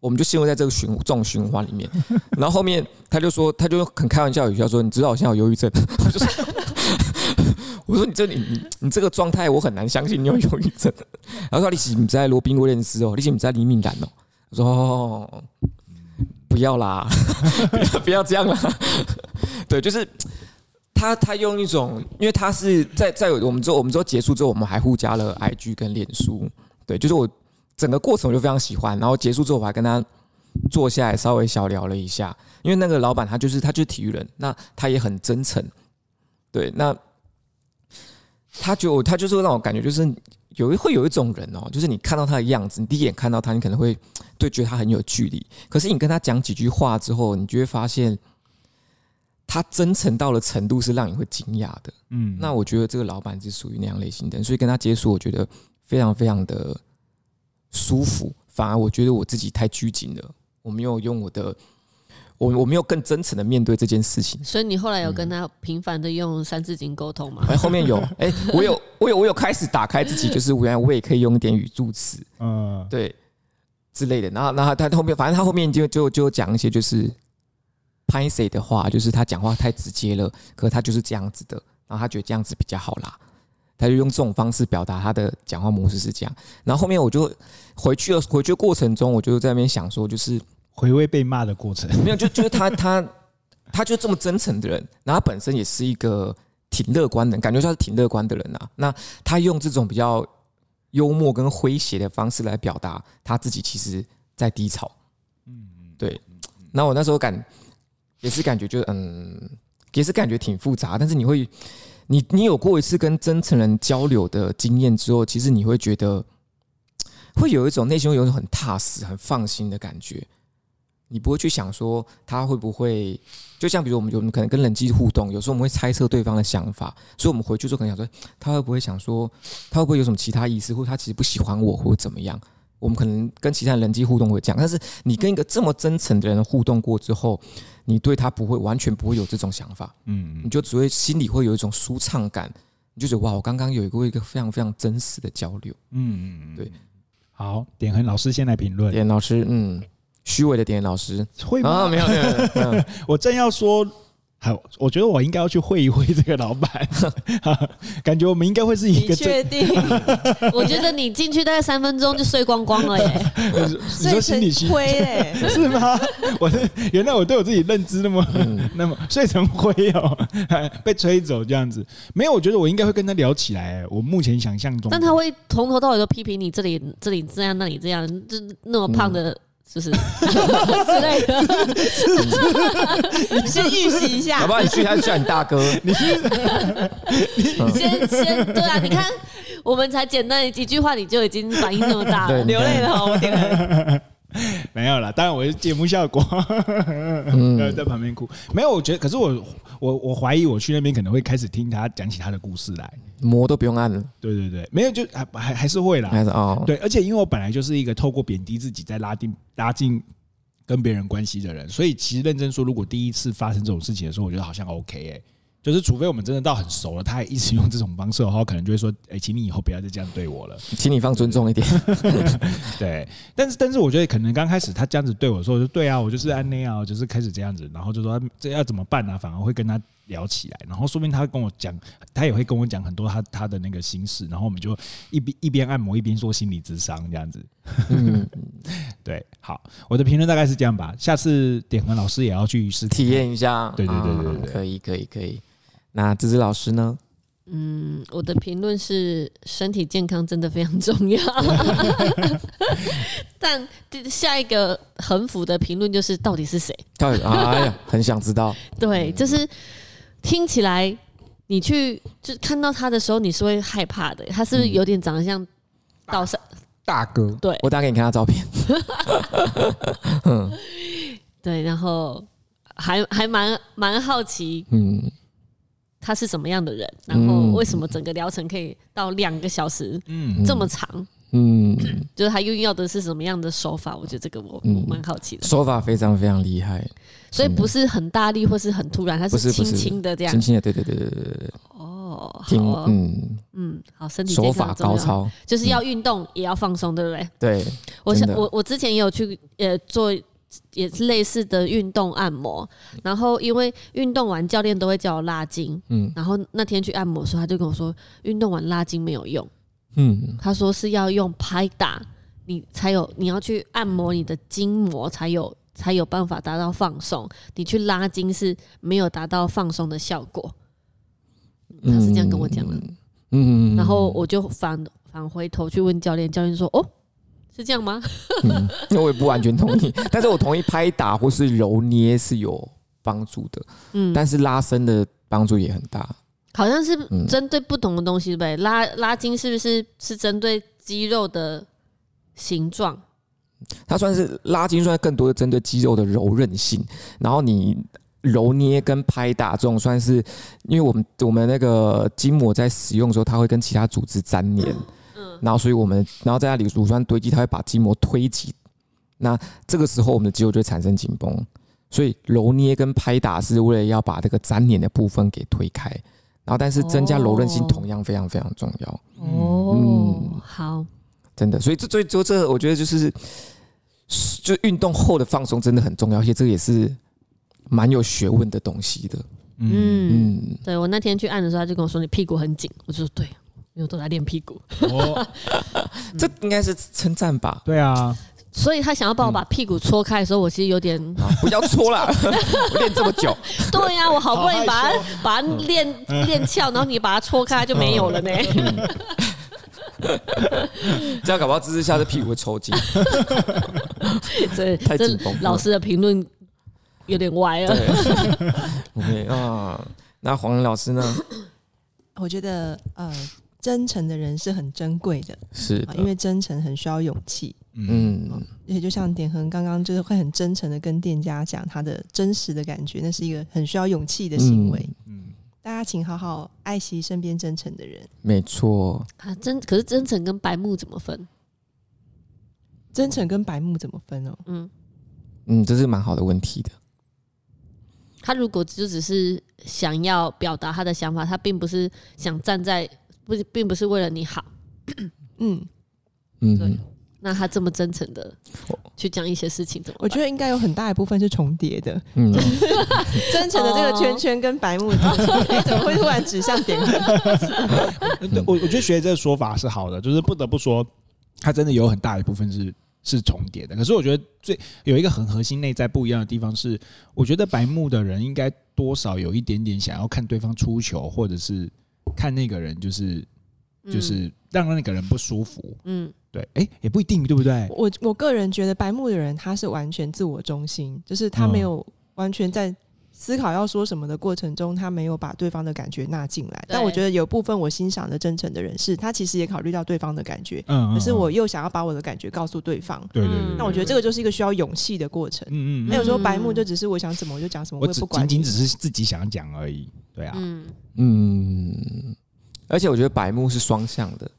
我们就陷入在这个循这种循环里面，然后后面他就说他就很开玩笑语气说，你知道我现在有忧郁症，我就说我说你这你你你这个状态我很难相信你有忧郁症，然后说你是不在罗宾威廉斯哦，你是不在李敏兰哦，我说。哦不要啦，不要不要这样啦。对，就是他他用一种，因为他是在在我们之后我们之后结束之后，我们还互加了 IG 跟脸书。对，就是我整个过程我就非常喜欢。然后结束之后，我还跟他坐下来稍微小聊了一下，因为那个老板他就是他就是体育人，那他也很真诚。对，那他就他就是让我感觉就是有一会有一种人哦，就是你看到他的样子，你第一眼看到他，你可能会 对觉得他很有距离。可是你跟他讲几句话之后，你就会发现他真诚到了程度是让你会惊讶的。嗯，那我觉得这个老板是属于那样类型的人，所以跟他接触，我觉得非常非常的舒服。反而我觉得我自己太拘谨了，我没有用我的。我我没有更真诚的面对这件事情，所以你后来有跟他频繁的用三字经沟通吗？哎、嗯，后面有，哎，我有，我有，我有开始打开自己，就是原来我也可以用一点语助词，嗯，对，之类的。然后，然后他后面，反正他后面就就就讲一些就是拍谁的话，就是他讲话太直接了，可是他就是这样子的，然后他觉得这样子比较好啦，他就用这种方式表达他的讲话模式是这样。然后后面我就回去了，回去的过程中，我就在那边想说，就是。回味被骂的过程，没有，就就是他他他就这么真诚的人，然后他本身也是一个挺乐观的，感觉他是挺乐观的人啊。那他用这种比较幽默跟诙谐的方式来表达他自己，其实在低潮。嗯，对。那我那时候感也是感觉就嗯，也是感觉挺复杂。但是你会，你你有过一次跟真诚人交流的经验之后，其实你会觉得会有一种内心会有一种很踏实、很放心的感觉。你不会去想说他会不会，就像比如我们有可能跟人机互动，有时候我们会猜测对方的想法，所以我们回去之后可能想说他会不会想说他会不会有什么其他意思，或者他其实不喜欢我，或者怎么样？我们可能跟其他人机互动会这样，但是你跟一个这么真诚的人互动过之后，你对他不会完全不会有这种想法，嗯，你就只会心里会有一种舒畅感，你就觉得哇，我刚刚有一个一个非常非常真实的交流，嗯嗯，对，好，点恒老师先来评论，点老师，嗯。虚伪的点老师会吗？啊，没有没有，没有 我正要说，好，我觉得我应该要去会一会这个老板，感觉我们应该会是一个。确定？我觉得你进去大概三分钟就睡光光了耶。你说心理虚灰哎，是吗？我原来我对我自己认知那么那么睡成灰哦，被吹走这样子。没有，我觉得我应该会跟他聊起来。我目前想象中，但他会从头到尾都批评你这里这里这样，那里这样，就那么胖的。就是之类的，你 先预习一下。好不好？你去他就叫你大哥。你先先对啊，你看我们才简单几句话，你就已经反应那么大了，流泪了。我天。没有啦，当然我是节目效果，在旁边哭。没有，我觉得，可是我我我怀疑我去那边可能会开始听他讲起他的故事来，膜都不用按了。对对对，没有就还还还是会啦，还是哦。对，而且因为我本来就是一个透过贬低自己在拉近拉近跟别人关系的人，所以其实认真说，如果第一次发生这种事情的时候，我觉得好像 OK 哎、欸。就是，除非我们真的到很熟了，他还一直用这种方式的话，可能就会说：“哎，请你以后不要再这样对我了，请你放尊重一点。”对，但是，但是，我觉得可能刚开始他这样子对我说：“我说对啊，我就是安内啊，就是开始这样子。”然后就说：“这要怎么办呢、啊？”反而会跟他聊起来，然后说不定他跟我讲，他也会跟我讲很多他他的那个心事，然后我们就一边一边按摩一边做心理智商这样子。嗯，对，好，我的评论大概是这样吧。下次点恒老师也要去试体验一下。对对对对对，可以可以可以。那芝芝老师呢？嗯，我的评论是身体健康真的非常重要。但下一个横幅的评论就是到底是谁？到底哎呀，很想知道。对，就是听起来你去就看到他的时候，你是会害怕的。他是不是有点长得像道士大哥？对，我打给你看他照片。嗯，对，然后还还蛮蛮好奇，嗯。他是什么样的人？然后为什么整个疗程可以到两个小时？嗯，这么长？嗯，就是他运用的是什么样的手法？我觉得这个我我蛮好奇的。手法非常非常厉害，所以不是很大力或是很突然，他是轻轻的这样，轻轻的，对对对对对对。哦，好，嗯。嗯，好，身体手法高超，就是要运动也要放松，对不对？对，我想我我之前也有去呃做。也是类似的运动按摩，然后因为运动完教练都会叫我拉筋，嗯，然后那天去按摩的时候，他就跟我说，运动完拉筋没有用，嗯，他说是要用拍打，你才有，你要去按摩你的筋膜才有才有办法达到放松，你去拉筋是没有达到放松的效果，他是这样跟我讲的，嗯，然后我就反返回头去问教练，教练说，哦。是这样吗？嗯，那我也不完全同意，但是我同意拍打或是揉捏是有帮助的，嗯，但是拉伸的帮助也很大。好像是针对不同的东西，对不对？拉拉筋是不是是针对肌肉的形状？它算是拉筋，算更多的针对肌肉的柔韧性。然后你揉捏跟拍打这种，算是因为我们我们那个筋膜在使用的时候，它会跟其他组织粘连。嗯。然后，所以我们然后在那里乳酸堆积，它会把筋膜推挤。那这个时候，我们的肌肉就会产生紧绷。所以揉捏跟拍打是为了要把这个粘连的部分给推开。然后，但是增加柔韧性同样非常非常重要。哦。嗯。好。真的，所以这最就这，我觉得就是，就运动后的放松真的很重要，而且这个也是蛮有学问的东西的。嗯嗯，对我那天去按的时候，他就跟我说：“你屁股很紧。”我就说：“对，因为我都在练屁股。哦” 这应该是称赞吧？对啊。所以他想要帮我把屁股搓开的时候，我其实有点不要搓了，练这么久。对呀，我好不容易把它把它练练翘，然后你把它搓开就没有了呢。这样搞不好姿势下，这屁股会抽筋。这太紧绷。老师的评论有点歪了。OK 啊，那黄老师呢？我觉得呃，真诚的人是很珍贵的，是因为真诚很需要勇气。嗯，而且就像典衡刚刚就是会很真诚的跟店家讲他的真实的感觉，那是一个很需要勇气的行为。嗯。大家请好好爱惜身边真诚的人。没错。啊，真可是真诚跟白目怎么分？真诚跟白目怎么分哦？嗯嗯，这是蛮好的问题的。他如果就只是想要表达他的想法，他并不是想站在不，并不是为了你好。嗯嗯，对。那他这么真诚的去讲一些事情，怎么？我觉得应该有很大一部分是重叠的。嗯，真诚的这个圈圈跟白木，你怎么会突然指向典衡？我我觉得学这个说法是好的，就是不得不说，他真的有很大一部分是是重叠的。可是我觉得最有一个很核心内在不一样的地方是，我觉得白木的人应该多少有一点点想要看对方出球，或者是看那个人就是就是让那个人不舒服。嗯。对，哎、欸，也不一定，对不对？我我个人觉得白目的人，他是完全自我中心，就是他没有完全在思考要说什么的过程中，他没有把对方的感觉纳进来。但我觉得有部分我欣赏的真诚的人是，他其实也考虑到对方的感觉，嗯，可是我又想要把我的感觉告诉对方，对对对。那我觉得这个就是一个需要勇气的过程。嗯嗯，没有说白目就只是我想怎么我就讲什么，我也不管，仅仅只是自己想讲而已。对啊，嗯嗯，而且我觉得白目是双向的。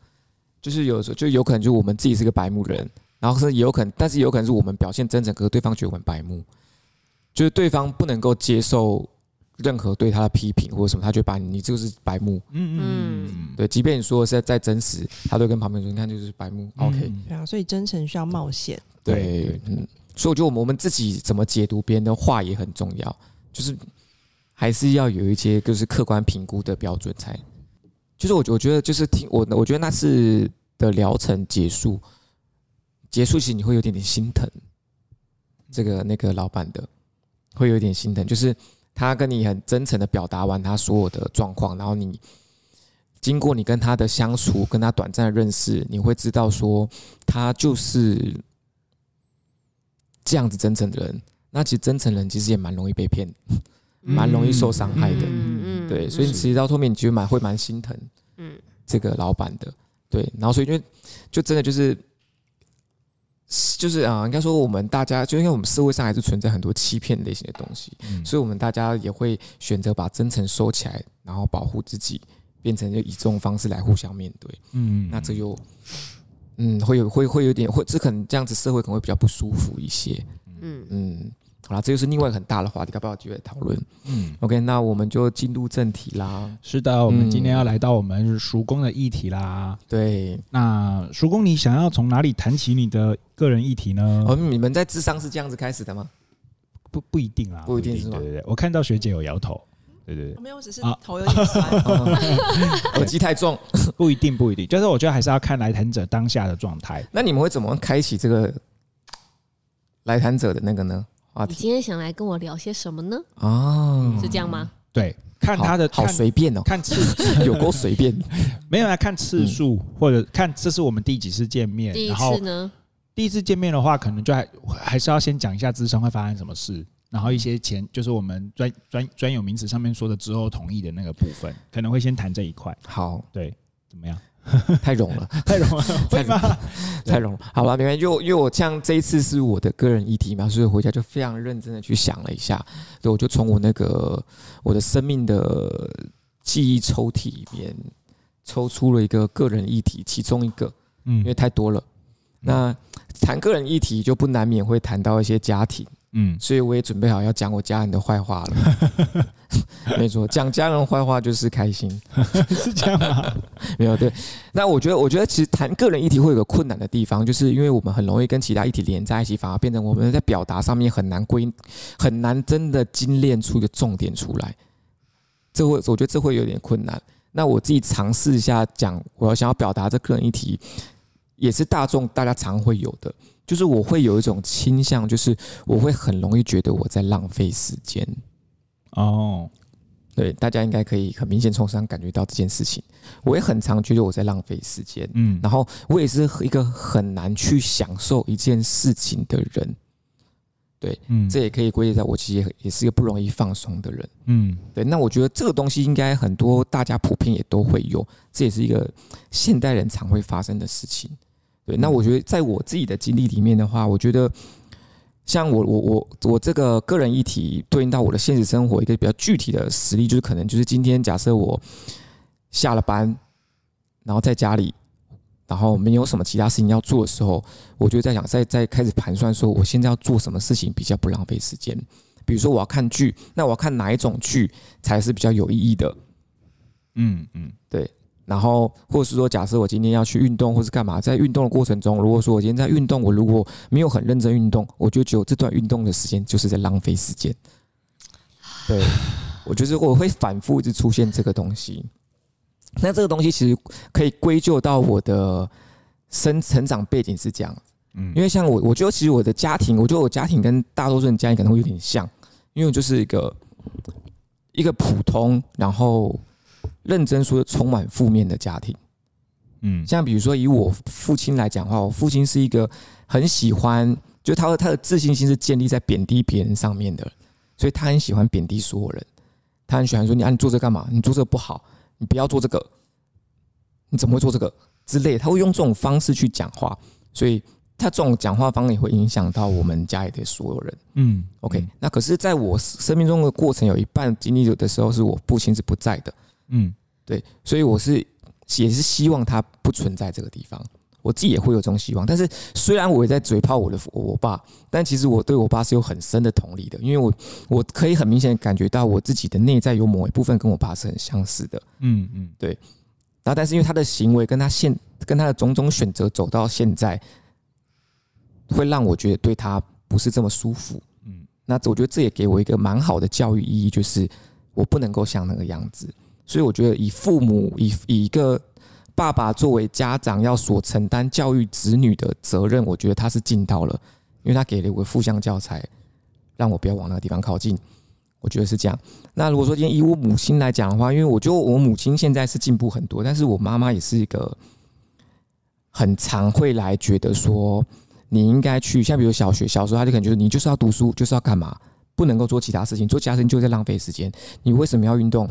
就是有时候就有可能，就我们自己是个白目人，然后是也有可能，但是有可能是我们表现真诚，可是对方觉得我们白目，就是对方不能够接受任何对他的批评或者什么，他就把你，你就是白目，嗯嗯，对，即便你说的是再真实，他都跟旁边说，你看就是白目，OK，对啊，所以真诚需要冒险，对，嗯，所以我觉得我们我们自己怎么解读别人的话也很重要，就是还是要有一些就是客观评估的标准才。就是我，我觉得就是听我，我觉得那次的疗程结束，结束时你会有点点心疼，这个那个老板的，会有点心疼。就是他跟你很真诚的表达完他所有的状况，然后你经过你跟他的相处，跟他短暂的认识，你会知道说他就是这样子真诚的人。那其实真诚人其实也蛮容易被骗。蛮容易受伤害的，对，所以其实到后面你就蛮会蛮心疼，嗯，这个老板的，对，然后所以就就真的就是，就是啊，应该说我们大家就因为我们社会上还是存在很多欺骗类型的东西，所以我们大家也会选择把真诚收起来，然后保护自己，变成就以这种方式来互相面对，嗯，那这又，嗯，会有会会有点会这可能这样子社会可能会比较不舒服一些，嗯。嗯。好啦，这就是另外一个很大的话题，要不要继续讨论？嗯，OK，那我们就进入正题啦。是的，我们今天要来到我们叔公的议题啦。对，那叔公，你想要从哪里谈起你的个人议题呢？哦，你们在智商是这样子开始的吗？不，不一定啦，不一定是吗？对对对，我看到学姐有摇头，对对对，没有，只是头有点酸，耳机太重，不一定，不一定，就是我觉得还是要看来谈者当下的状态。那你们会怎么开启这个来谈者的那个呢？你今天想来跟我聊些什么呢？哦，是这样吗？对，看他的好随便哦，看次 有够随便，没有来看次数，或者看这是我们第几次见面。第一次呢？第一次见面的话，可能就还还是要先讲一下咨商会发生什么事。然后一些前就是我们专专专有名词上面说的之后同意的那个部分，可能会先谈这一块。好，对，怎么样？太冗了，太冗了，会吗？太冗了。好吧，没关系。因为因为我像这一次是我的个人议题嘛，所以回家就非常认真的去想了一下。所以我就从我那个我的生命的记忆抽屉里面抽出了一个个人议题，其中一个，嗯，因为太多了。那谈个人议题就不难免会谈到一些家庭。嗯，所以我也准备好要讲我家人的坏话了。没错，讲家人坏话就是开心，是这样吗？没有对。那我觉得，我觉得其实谈个人议题会有个困难的地方，就是因为我们很容易跟其他议题连在一起，反而变成我们在表达上面很难归，很难真的精炼出一个重点出来。这会，我觉得这会有点困难。那我自己尝试一下讲，我要想要表达这个人议题，也是大众大家常会有的。就是我会有一种倾向，就是我会很容易觉得我在浪费时间。哦，对，大家应该可以很明显从上感觉到这件事情。我也很常觉得我在浪费时间。嗯，然后我也是一个很难去享受一件事情的人。对，嗯，这也可以归结在我其实也是一个不容易放松的人。嗯，对，那我觉得这个东西应该很多大家普遍也都会有，这也是一个现代人常会发生的事情。对，那我觉得在我自己的经历里面的话，我觉得像我我我我这个个人议题对应到我的现实生活一个比较具体的实例，就是可能就是今天假设我下了班，然后在家里，然后没有什么其他事情要做的时候，我就在想，在在开始盘算说，我现在要做什么事情比较不浪费时间。比如说我要看剧，那我要看哪一种剧才是比较有意义的？嗯嗯，对。然后，或者是说，假设我今天要去运动，或是干嘛，在运动的过程中，如果说我今天在运动，我如果没有很认真运动，我就觉得这段运动的时间就是在浪费时间。对，我觉得我会反复一直出现这个东西。那这个东西其实可以归咎到我的生成长背景是这样，嗯，因为像我，我觉得其实我的家庭，我觉得我家庭跟大多数人家庭可能会有点像，因为我就是一个一个普通，然后。认真说，充满负面的家庭，嗯，像比如说以我父亲来讲的话，我父亲是一个很喜欢，就他的他的自信心是建立在贬低别人上面的，所以他很喜欢贬低所有人，他很喜欢说你啊，你做这干嘛？你做这不好，你不要做这个，你怎么会做这个之类？他会用这种方式去讲话，所以他这种讲话方式也会影响到我们家里的所有人。嗯，OK，那可是在我生命中的过程，有一半经历有的时候是我父亲是不在的。嗯，对，所以我是也是希望他不存在这个地方，我自己也会有这种希望。但是虽然我也在嘴炮我的我爸，但其实我对我爸是有很深的同理的，因为我我可以很明显感觉到我自己的内在有某一部分跟我爸是很相似的。嗯嗯，对。然后，但是因为他的行为跟他现跟他的种种选择走到现在，会让我觉得对他不是这么舒服。嗯，那我觉得这也给我一个蛮好的教育意义，就是我不能够像那个样子。所以我觉得，以父母以以一个爸爸作为家长要所承担教育子女的责任，我觉得他是尽到了，因为他给了我负向教材，让我不要往那个地方靠近。我觉得是这样。那如果说今天以我母亲来讲的话，因为我觉得我母亲现在是进步很多，但是我妈妈也是一个很常会来觉得说，你应该去，像比如小学小时候，他就可能觉得你就是要读书，就是要干嘛，不能够做其他事情，做其他事情就在浪费时间。你为什么要运动？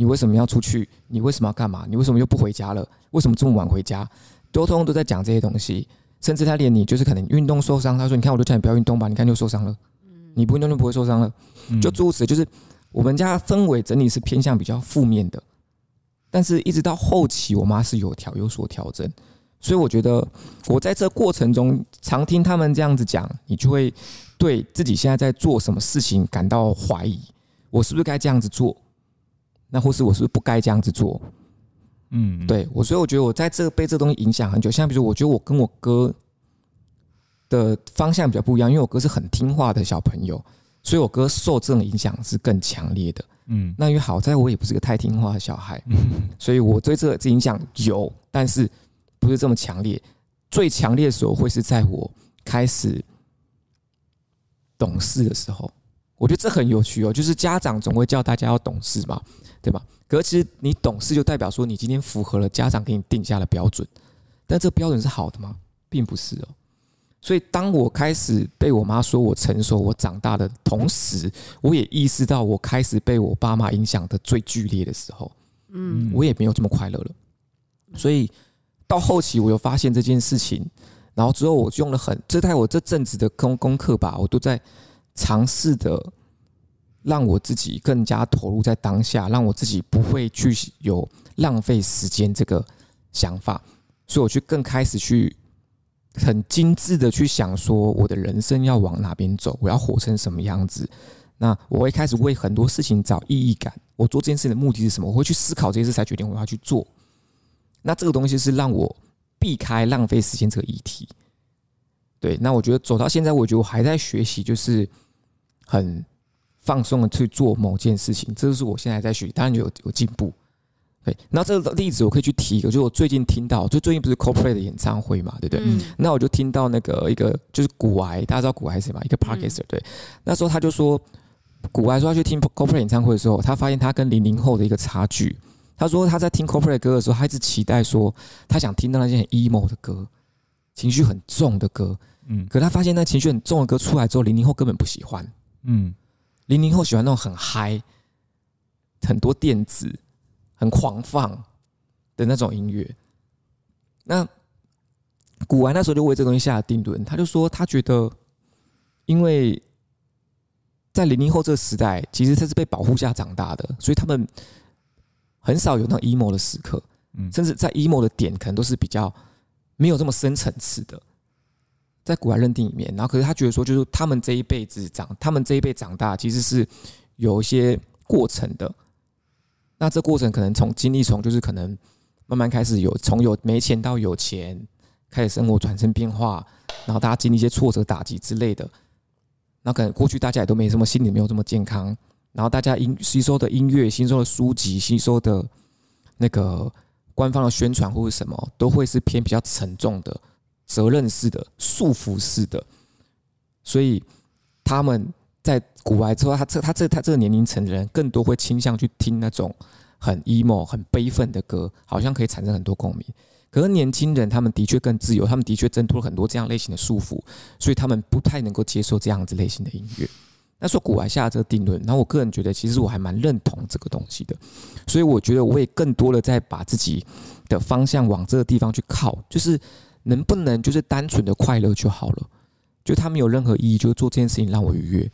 你为什么要出去？你为什么要干嘛？你为什么又不回家了？为什么这么晚回家？沟通都在讲这些东西，甚至他连你就是可能运动受伤，他说：“你看，我都叫你不要运动吧，你看就受伤了。你不运动就不会受伤了。”就诸如此类，就是我们家氛围整体是偏向比较负面的。但是，一直到后期，我妈是有调有所调整，所以我觉得我在这过程中常听他们这样子讲，你就会对自己现在在做什么事情感到怀疑：我是不是该这样子做？那或是我是不是不该这样子做？嗯，对我，所以我觉得我在这个被这个东西影响很久。像比如说，我觉得我跟我哥的方向比较不一样，因为我哥是很听话的小朋友，所以我哥受这种影响是更强烈的。嗯，那因为好在我也不是个太听话的小孩，所以我对这这影响有，但是不是这么强烈。最强烈的时候会是在我开始懂事的时候。我觉得这很有趣哦，就是家长总会叫大家要懂事嘛。对吧？可是其实你懂事就代表说你今天符合了家长给你定下的标准，但这个标准是好的吗？并不是哦。所以当我开始被我妈说我成熟、我长大的同时，我也意识到我开始被我爸妈影响的最剧烈的时候，嗯，我也没有这么快乐了。所以到后期，我又发现这件事情，然后之后我用了很这在我这阵子的功功课吧，我都在尝试的让我自己更加投入在当下，让我自己不会去有浪费时间这个想法，所以我去更开始去。很精致的去想说，我的人生要往哪边走，我要活成什么样子。那我会开始为很多事情找意义感。我做这件事的目的是什么？我会去思考这件事，才决定我要去做。那这个东西是让我避开浪费时间这个议题。对，那我觉得走到现在，我觉得我还在学习，就是很放松的去做某件事情。这就是我现在在学习，当然有有进步。对，那这个例子我可以去提一个，就是我最近听到，就最近不是 Coldplay 的演唱会嘛，对不对？嗯。那我就听到那个一个就是古癌，大家知道古癌是谁吗？一个 Podcaster，对。那时候他就说，古埃说他去听 Coldplay 演唱会的时候，他发现他跟零零后的一个差距。他说他在听 Coldplay 歌的时候，他一直期待说他想听到那些很 emo 的歌，情绪很重的歌。嗯。可他发现那情绪很重的歌出来之后，零零后根本不喜欢。嗯。零零后喜欢那种很嗨，很多电子。很狂放的那种音乐，那古玩那时候就为这个东西下了定论。他就说，他觉得，因为在零零后这个时代，其实他是被保护下长大的，所以他们很少有那种 emo 的时刻，甚至在 emo 的点可能都是比较没有这么深层次的，在古玩认定里面。然后，可是他觉得说，就是他们这一辈子长，他们这一辈长大，其实是有一些过程的。那这过程可能从经历从就是可能慢慢开始有从有没钱到有钱，开始生活产生变化，然后大家经历一些挫折打击之类的。那可能过去大家也都没什么心理没有这么健康，然后大家音吸收的音乐、吸收的书籍、吸收的那个官方的宣传或者什么，都会是偏比较沉重的、责任式的、束缚式的，所以他们。在古外之后，他这他这他这个年龄层的人，更多会倾向去听那种很 emo、很悲愤的歌，好像可以产生很多共鸣。可是年轻人，他们的确更自由，他们的确挣脱了很多这样类型的束缚，所以他们不太能够接受这样子类型的音乐。那说古外下的这个定论，然后我个人觉得，其实我还蛮认同这个东西的。所以我觉得，我也更多的在把自己的方向往这个地方去靠，就是能不能就是单纯的快乐就好了，就他没有任何意义，就做这件事情让我愉悦。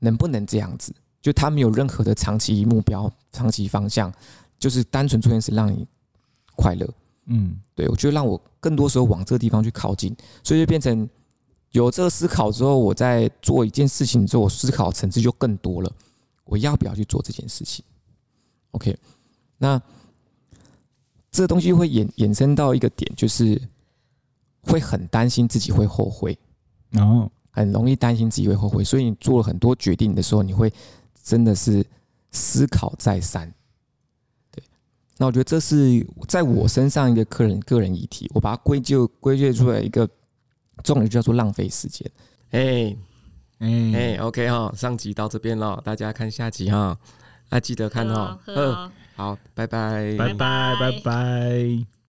能不能这样子？就他没有任何的长期目标、长期方向，就是单纯做件事让你快乐。嗯，对，我觉得让我更多时候往这个地方去靠近，所以就变成有这个思考之后，我在做一件事情之后，我思考层次就更多了。我要不要去做这件事情？OK，那这个东西会衍衍生到一个点，就是会很担心自己会后悔。然后。很容易担心自己会后悔，所以你做了很多决定的时候，你会真的是思考再三。对，那我觉得这是在我身上一个客人个人议题，我把它归咎归结出来一个重点，就叫做浪费时间。哎哎哎，OK 哈，上集到这边了，大家看下集哈，啊记得看哈，嗯，好，拜拜，拜拜，拜拜。